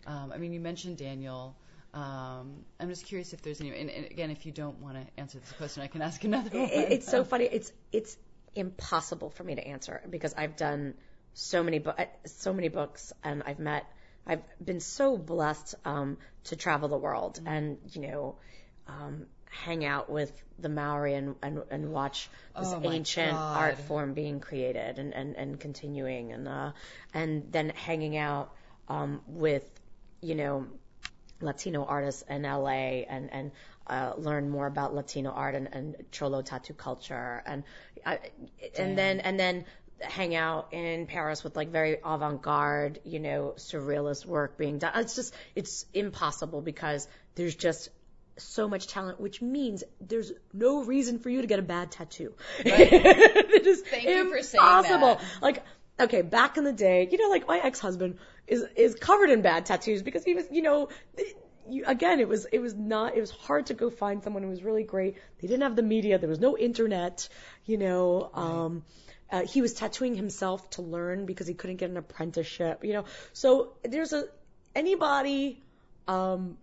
Um, I mean, you mentioned Daniel. Um, I'm just curious if there's any. And, and again, if you don't want to answer this question, I can ask another one. It- it's so funny. It's it's impossible for me to answer because I've done so many bu- so many books and I've met I've been so blessed um, to travel the world and you know um, hang out with the Maori and and, and watch this Oh ancient God. art form being created and and, and continuing and uh, and then hanging out um, with you know Latino artists in LA and and uh, learn more about Latino art and, and Cholo tattoo culture and and then and then hang out in Paris with like very avant-garde, you know, surrealist work being done. It's just it's impossible because there's just so much talent, which means there's no reason for you to get a bad tattoo. it is Thank you for saying impossible. that. Like, okay, back in the day, you know, like my ex-husband is is covered in bad tattoos because he was, you know, you, again, it was it was not it was hard to go find someone who was really great. They didn't have the media, there was no internet, you know. Um, uh, he was tattooing himself to learn because he couldn't get an apprenticeship, you know. So there's a anybody, um,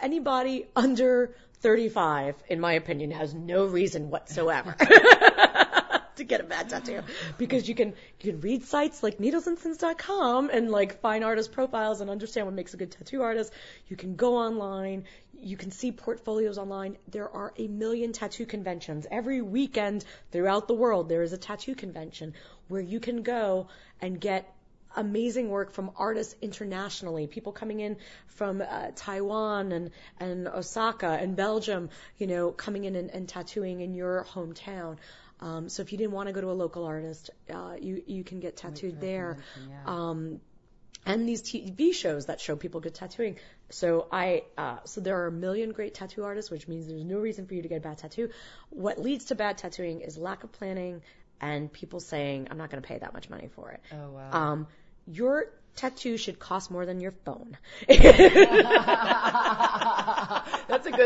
anybody under 35, in my opinion, has no reason whatsoever to get a bad tattoo because you can you can read sites like needlesandsins.com and like find artist profiles and understand what makes a good tattoo artist. You can go online, you can see portfolios online. There are a million tattoo conventions every weekend throughout the world. There is a tattoo convention where you can go and get amazing work from artists internationally, people coming in from uh, Taiwan and, and Osaka and Belgium, you know, coming in and, and tattooing in your hometown. Um, so if you didn't want to go to a local artist, uh, you you can get tattooed there. Um, and these TV shows that show people good tattooing. So I, uh, so there are a million great tattoo artists, which means there's no reason for you to get a bad tattoo. What leads to bad tattooing is lack of planning and people saying, I'm not going to pay that much money for it. Oh wow. Um, your tattoo should cost more than your phone.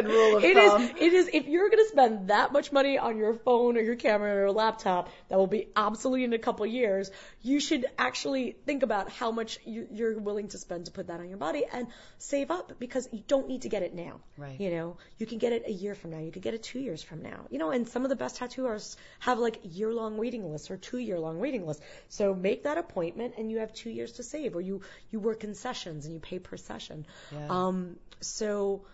Good rule of It thumb. is. It is. If you're gonna spend that much money on your phone or your camera or your laptop that will be obsolete in a couple of years, you should actually think about how much you, you're willing to spend to put that on your body and save up because you don't need to get it now. Right. You know, you can get it a year from now. You could get it two years from now. You know, and some of the best tattoo artists have like year-long waiting lists or two-year-long waiting lists. So make that appointment and you have two years to save, or you you work in sessions and you pay per session. Yeah. Um, so,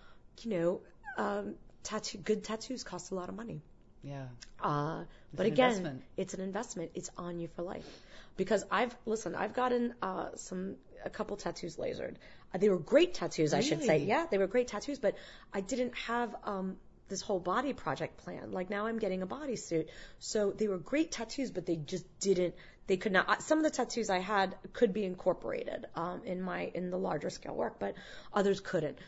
you know, um, tattoo, good tattoos cost a lot of money. yeah. Uh, but again, investment. it's an investment. It's on you for life. Because I've listen, I've gotten uh, some a couple tattoos lasered. Uh, they were great tattoos, I should say. Yeah, they were great tattoos, but I didn't have um, this whole body project plan. Like now, I'm getting a bodysuit, so they were great tattoos, but they just didn't. They could not. uh, Some of the tattoos I had could be incorporated um, in my in the larger scale work, but others couldn't.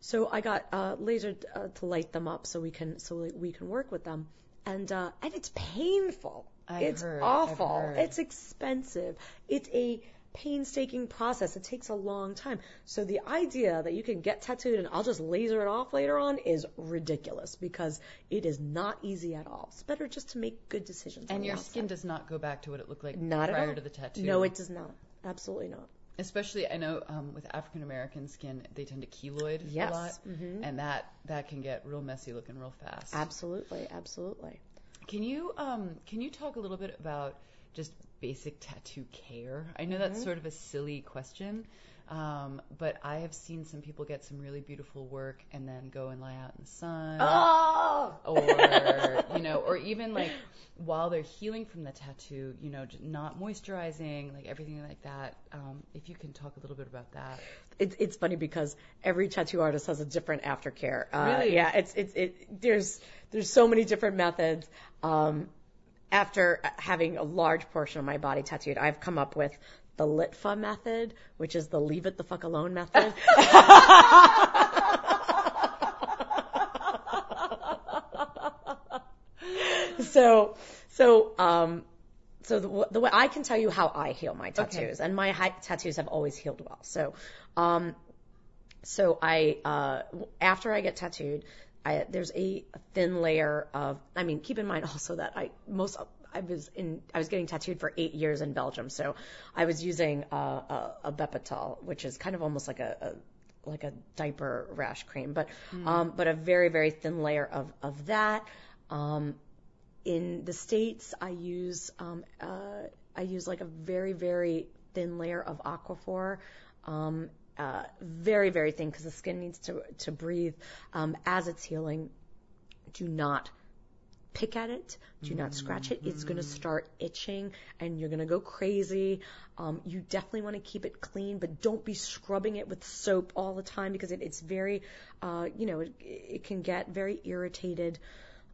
So I got uh, lasered uh, to light them up so we can so we- can work with them, and uh, and it's painful. I've it's heard, awful. It's expensive. It's a painstaking process. It takes a long time. So the idea that you can get tattooed and I'll just laser it off later on is ridiculous because it is not easy at all. It's better just to make good decisions. And your skin does not go back to what it looked like not prior to the tattoo. No, it does not. Absolutely not. Especially, I know um, with African American skin, they tend to keloid Yes. a lot, Mhm. and that that can get real messy looking real fast. Absolutely, absolutely. Can you um, can you talk a little bit about just basic tattoo care? I know that's sort of a silly question, um, but I have seen some people get some really beautiful work and then go and lie out in the sun, Oh! or you know, or even like while they're healing from the tattoo, you know, not moisturizing, like everything like that. Um, if you can talk a little bit about that. It's it's funny because every tattoo artist has a different aftercare. Uh, Really? Yeah, it's it's it. There's there's so many different methods. Um, after having a large portion of my body tattooed, I've come up with the Litfa method, which is the leave it the fuck alone method. so so um so the, the way I can tell you how I heal my tattoos, and my hi- tattoos have always healed well. So, um, so I uh, after I get tattooed, I, there's a thin layer of. I mean, keep in mind also that I most I was in I was getting tattooed for eight years in Belgium, so I was using uh, a, a which is kind of almost like a, a like a diaper rash cream, but um, but a very very thin layer of of that. Um, in the states, I use um, uh, I use like a very very thin layer of Aquaphor, um, uh, very very thin because the skin needs to to breathe um, as it's healing. Do not pick at it. Do not scratch it. It's going to start itching and you're going to go crazy. Um, you definitely want to keep it clean, but don't be scrubbing it with soap all the time because it, it's very, uh, you know, it, it can get very irritated.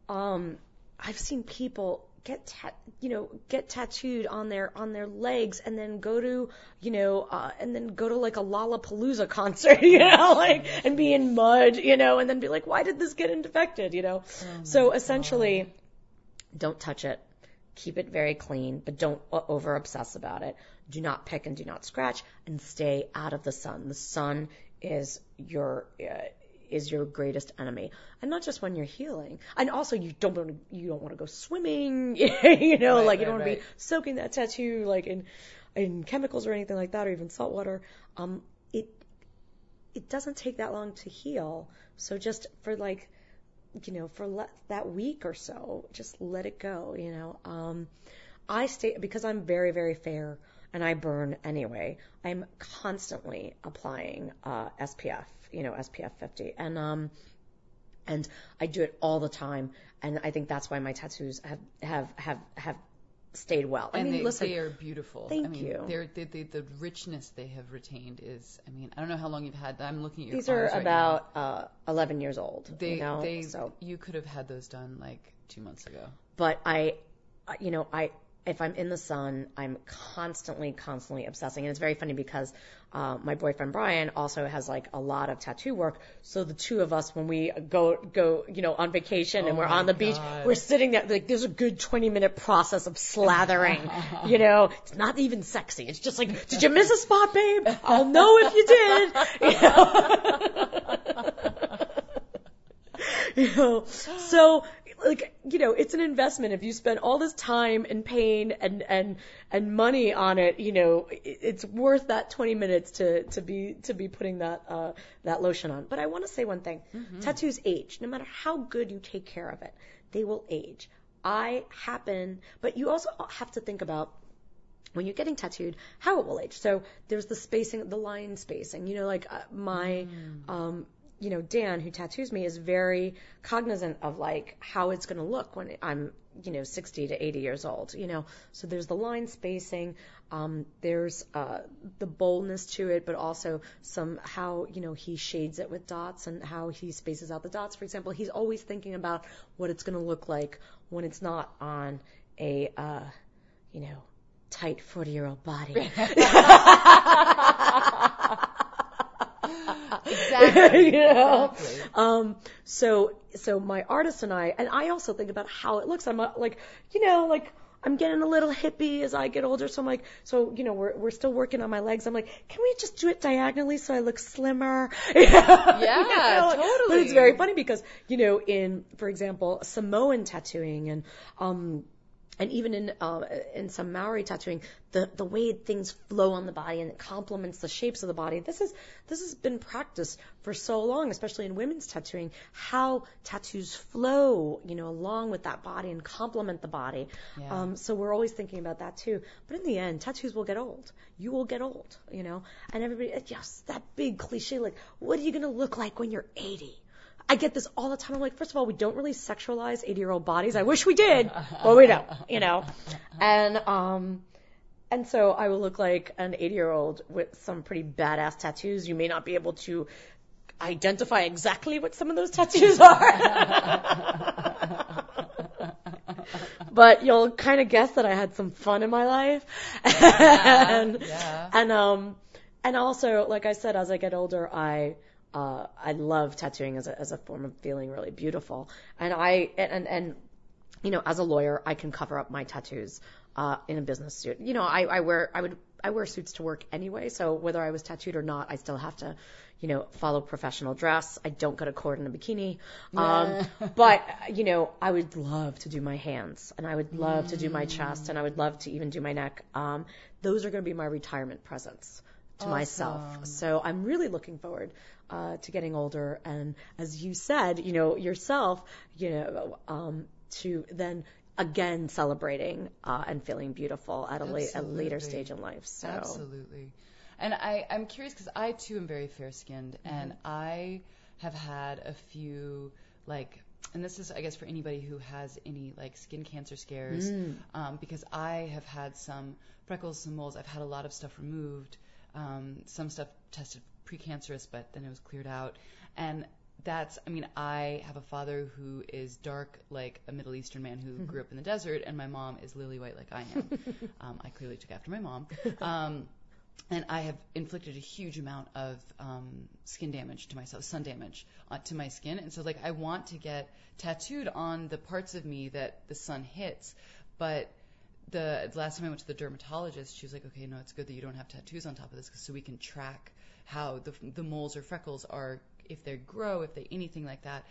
Um, I've seen people get ta- you know get tattooed on their on their legs and then go to you know uh, and then go to like a Lollapalooza concert you know like and be in mud you know and then be like why did this get infected you know? So essentially don't touch it. Keep it very clean but don't over obsess about it. Do not pick and do not scratch and stay out of the sun. The sun is your uh, is your greatest enemy, and not just when you're healing. And also, you don't want to, you don't want to go swimming, you know, Right, like you don't want to right. be soaking that tattoo like in in chemicals or anything like that, or even salt water. Um, it it doesn't take that long to heal, so just for like you know for le- that week or so, just let it go. You know, um, I stay because I'm very very fair and I burn anyway. I'm constantly applying uh, SPF, you know, SPF 50, and um, and I do it all the time. And I think that's why my tattoos have have have have stayed well. I And mean, they, listen, they are beautiful. Thank I mean, you. They're, they, they, the richness they have retained is, I mean, I don't know how long you've had. That I'm looking at your these are right about uh, 11 years old. They, you know, they, so you could have had those done like two months ago. but I, I- you know, I if I'm in the sun, I'm constantly, constantly obsessing, and it's very funny because uh, my boyfriend Brian also has like a lot of tattoo work. So the two of us, when we go go, you know, on vacation and Oh we're on the beach, we're sitting there like there's a good 20 minute process of slathering. you know, it's not even sexy. It's just like, did you miss a spot, babe? I'll know if you did. You know? you know so like you know it's an investment. If you spend all this time and pain and and and money on it you know it's worth that 20 minutes to to be to be putting that uh that lotion on. But i want to say one thing. Tattoos age. No matter how good you take care of it they will age. I happen but you also have to think about when you're getting tattooed, how it will age. So there's the spacing, the line spacing. You know, like uh, my, um, you know, Dan who tattoos me is very cognizant of like how it's going to look when I'm, you know, 60 to 80 years old. You know, so there's the line spacing. Um, there's uh, the boldness to it, but also some how you know he shades it with dots and how he spaces out the dots. For example, he's always thinking about what it's going to look like when it's not on a, uh, you know, tight 40 year old body. Exactly. you know? Exactly. Um, so, so my artist and I, and I also think about how it looks. I'm uh, like, you know, like, I'm getting a little hippie as I get older, so I'm like, so you know, we're we're still working on my legs. I'm like, can we just do it diagonally so I look slimmer? yeah, totally. But it's very funny because you know, in for example, Samoan tattooing and um, and even in uh, in some Maori tattooing, the the way things flow on the body and it complements the shapes of the body. This is this has been practiced for so long, especially in women's tattooing, how tattoos flow, you know, along with that body and complement the body. Yeah. Um, so we're always thinking about that too. But in the end, tattoos will get old. You will get old, you know. And everybody, just that big cliche, like, what are you gonna look like when you're 80? I get this all the time. I'm like, first of all, we don't really sexualize 80 year old bodies. I wish we did, but we don't, you know. And um, and so I will look like an 80 year old with some pretty badass tattoos. You may not be able to identify exactly what some of those tattoos are. but you'll kind of guess that I had some fun in my life. and, yeah. and um and also like I said as I get older I uh I love tattooing as a as a form of feeling really beautiful. And I and and, you know, as a lawyer, I can cover up my tattoos uh, in a business suit. You know, I, I wear I would I wear suits to work anyway, so whether I was tattooed or not, I still have to, you know, follow professional dress. I don't go to court in a bikini. Um, but you know, I would love to do my hands, and I would love to do my chest, and I would love to even do my neck. Um, those are going to be my retirement presents to myself. So I'm really looking forward uh, to getting older, and as you said, you know, yourself, you know, um, to then again celebrating uh, and feeling beautiful at a, late, a later stage in life. So Absolutely. And I, I'm curious because I too am very fair skinned and Mm-hmm. I have had a few like and this is I guess for anybody who has any like skin cancer scares Mm. um, because I have had some freckles, some moles. I've had a lot of stuff removed. Um, some stuff tested precancerous, but then it was cleared out. And that's, I mean, I have a father who is dark like a Middle Eastern man who grew up in the desert, and my mom is lily white like I am. um, I clearly took after my mom. Um, and I have inflicted a huge amount of um, skin damage to myself, sun damage uh, to my skin, and so like I want to get tattooed on the parts of me that the sun hits, but the, the last time I went to the dermatologist, she was like, okay, no, it's good that you don't have tattoos on top of this, 'cause so we can track how the the moles or freckles are, if they grow, if they anything like that.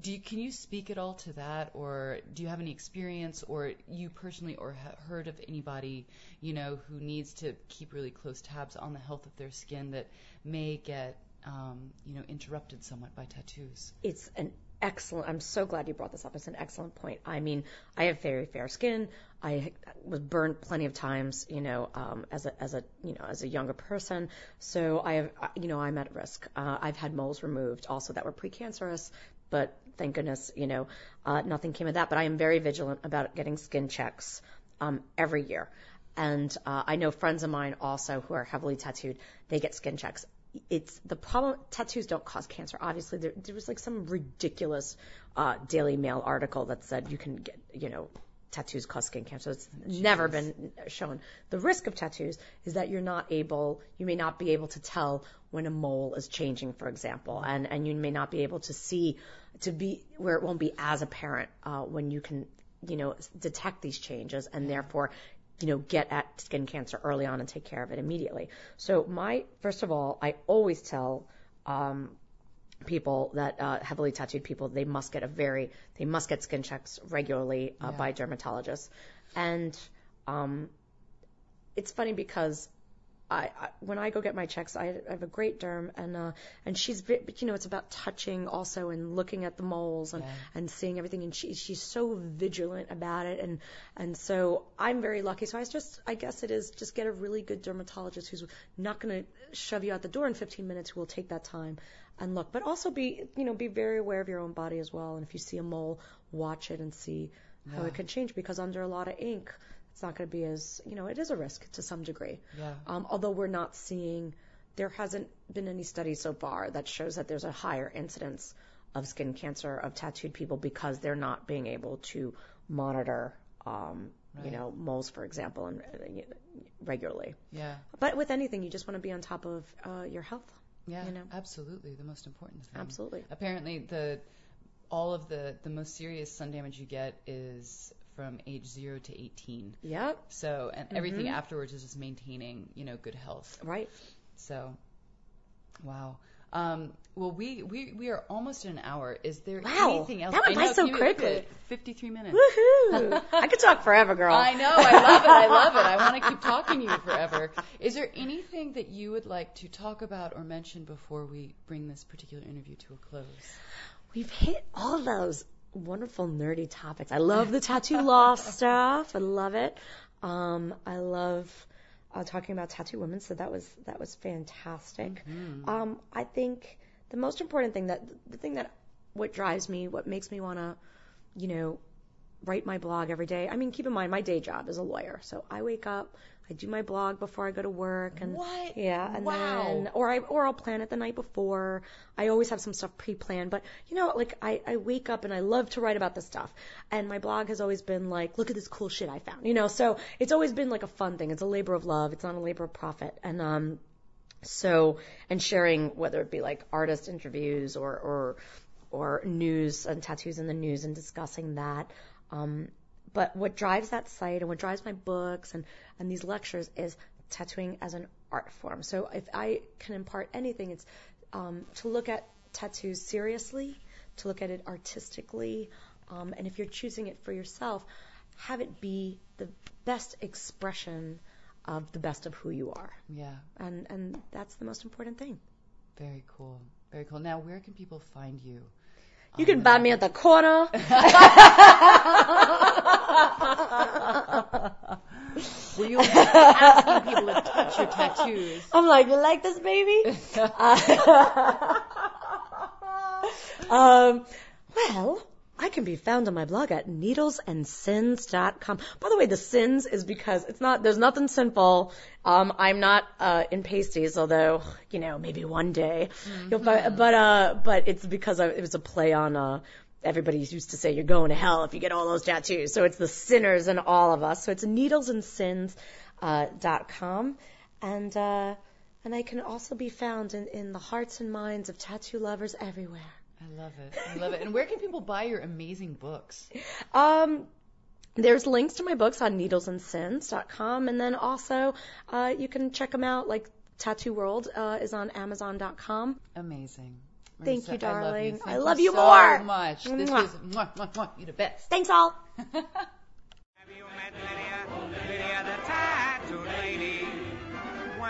Do you, can you speak at all to that, or do you have any experience, or you personally, or heard of anybody, you know, who needs to keep really close tabs on the health of their skin that may get, um, you know, interrupted somewhat by tattoos? it's an excellent. I'm so glad you brought this up. It's an excellent point. I mean, I have very fair skin. I was burned plenty of times, you know, um, as a as a you know as a younger person. So I have, you know, I'm at risk. Uh, I've had moles removed also that were precancerous, but thank goodness, you know, uh, nothing came of that. But I am very vigilant about getting skin checks um, every year. And uh, I know friends of mine also who are heavily tattooed. They get skin checks it's the problem tattoos don't cause cancer obviously. There, there was like some ridiculous uh daily mail article that said you can get you know tattoos cause skin cancer. It's never been shown. The risk of tattoos is that you're not able you may not be able to tell when a mole is changing for example and and you may not be able to see to be where it won't be as apparent uh when you can you know detect these changes and therefore you know, get at skin cancer early on and take care of it immediately. So my, first of all, I always tell, um, people that uh, heavily tattooed people they must get a very they must get skin checks regularly uh, Yeah. by dermatologists and um it's funny because I, I when I go get my checks, I, I have a great derm, and uh, and she's but you know it's about touching also and looking at the moles and Yeah. and seeing everything, and she she's so vigilant about it, and and so I'm very lucky. So I just I guess it is just get a really good dermatologist who's not going to shove you out the door in 15 minutes, who will take that time and look, but also be you know be very aware of your own body as well, and if you see a mole, watch it and see how Yeah. it can change because under a lot of ink, it's not going to be as you know it is a risk to some degree. Yeah. Um, although we're not seeing, there hasn't been any study so far that shows that there's a higher incidence of skin cancer of tattooed people because they're not being able to monitor, um, you know, moles, for example, and uh, regularly. Yeah. But with anything, you just want to be on top of uh, your health. Yeah, You know? absolutely. The most important thing. Absolutely. Apparently, the all of the the most serious sun damage you get is from age zero to 18. Yep. So, and everything Mm-hmm. afterwards is just maintaining, you know, good health. Right. So, wow. Um, well, we, we we are almost an hour. Is there Wow, anything else? that went by so can you believe quickly. Fifty-three minutes. Woohoo! I could talk forever, girl. I know. I love it. I love it. I want to keep talking to you forever. Is there anything that you would like to talk about or mention before we bring this particular interview to a close? We've hit all those wonderful nerdy topics. I love the tattoo law stuff. I love it. Um, I love uh, talking about tattoo women. So that was that was fantastic. Um, I think the most important thing that the thing that what drives me, what makes me want to, you know, write my blog every day. I mean, keep in mind my day job is a lawyer, so I wake up, I do my blog before I go to work, and What? yeah, and Wow. then or I or I'll plan it the night before. I always have some stuff pre-planned, but you know, like I I wake up and I love to write about this stuff, and my blog has always been like, look at this cool shit I found, you know. So it's always been like a fun thing. It's a labor of love. It's not a labor of profit, and um. So, and sharing whether it be like artist interviews or or or news and tattoos in the news and discussing that. Um, but what drives that site and what drives my books and and these lectures is tattooing as an art form. So if I can impart anything, it's um, to look at tattoos seriously, to look at it artistically, um, and if you're choosing it for yourself, have it be the best expression of the best of who you are Yeah. and and that's the most important thing. Very cool. Very cool. Now, where can people find you? You can buy me at the corner. Were you asking people to touch your tattoos? I'm like, you like this baby? um, well, I can be found on my blog at needlesandsins.com. By the way, the sins is because it's not, there's nothing sinful. Um, I'm not, uh, in pasties, although, you know, maybe one day you'll find, but, uh, but it's because I, it was a play on, uh, everybody used to say you're going to hell if you get all those tattoos. So it's the sinners in all of us. So it's needlesandsins, uh, dot com. And, uh, and I can also be found in, in the hearts and minds of tattoo lovers everywhere. I love it. I love it. And where can people buy your amazing books? Um, there's links to my books on needlesandsins.com, and then also uh, you can check them out. Like Tattoo World uh, is on Amazon.com. Amazing. Thank Marisa, you, darling. I I love love you, you so more. much. This Mwah. was mwah, mwah, mwah, you're the best. Thanks all. Have you met Lydia? Lydia the tattooed lady.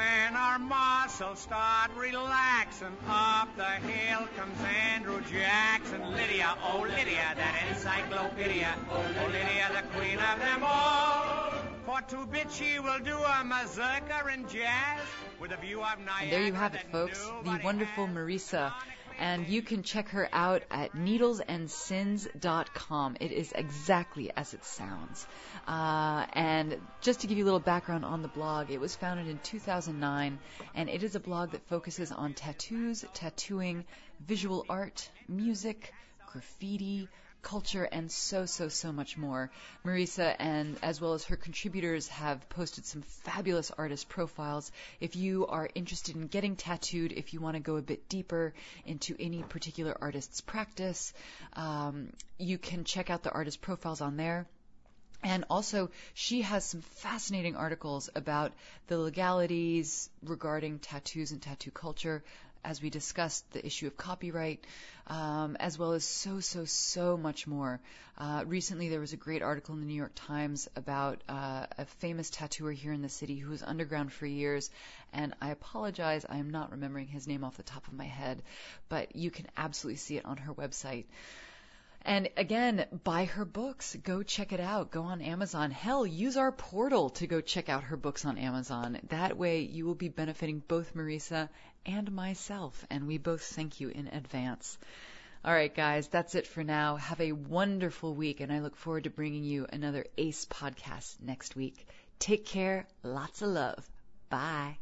When our muscles start relaxing, up the hill comes Andrew Jackson. Lydia, oh Lydia, that encyclopedia. Oh Lydia, the queen of them all. For two bits she will do a mazurka and jazz with a view of Niagara. And there you have it, folks. The wonderful. Marisa. And you can check her out at needlesandsins.com. It is exactly as it sounds. Uh, and just to give you a little background on the blog, it was founded in 2009, and it is a blog that focuses on tattoos, tattooing, visual art, music, graffiti, culture, and so, so, so much more. Marisa and as well as her contributors have posted some fabulous artist profiles. If you are interested in getting tattooed, if you want to go a bit deeper into any particular artist's practice, um, you can check out the artist profiles on there. And also, she has some fascinating articles about the legalities regarding tattoos and tattoo culture, as we discussed the issue of copyright, um, as well as so, so, so much more. Uh, recently, there was a great article in the New York Times about uh, a famous tattooer here in the city who was underground for years, and I apologize, I am not remembering his name off the top of my head, but you can absolutely see it on her website. And again, buy her books. Go check it out. Go on Amazon. Hell, use our portal to go check out her books on Amazon. That way you will be benefiting both Marisa and myself, and we both thank you in advance. All right, guys, that's it for now. Have a wonderful week, and I look forward to bringing you another ACE podcast next week. Take care. Lots of love. Bye.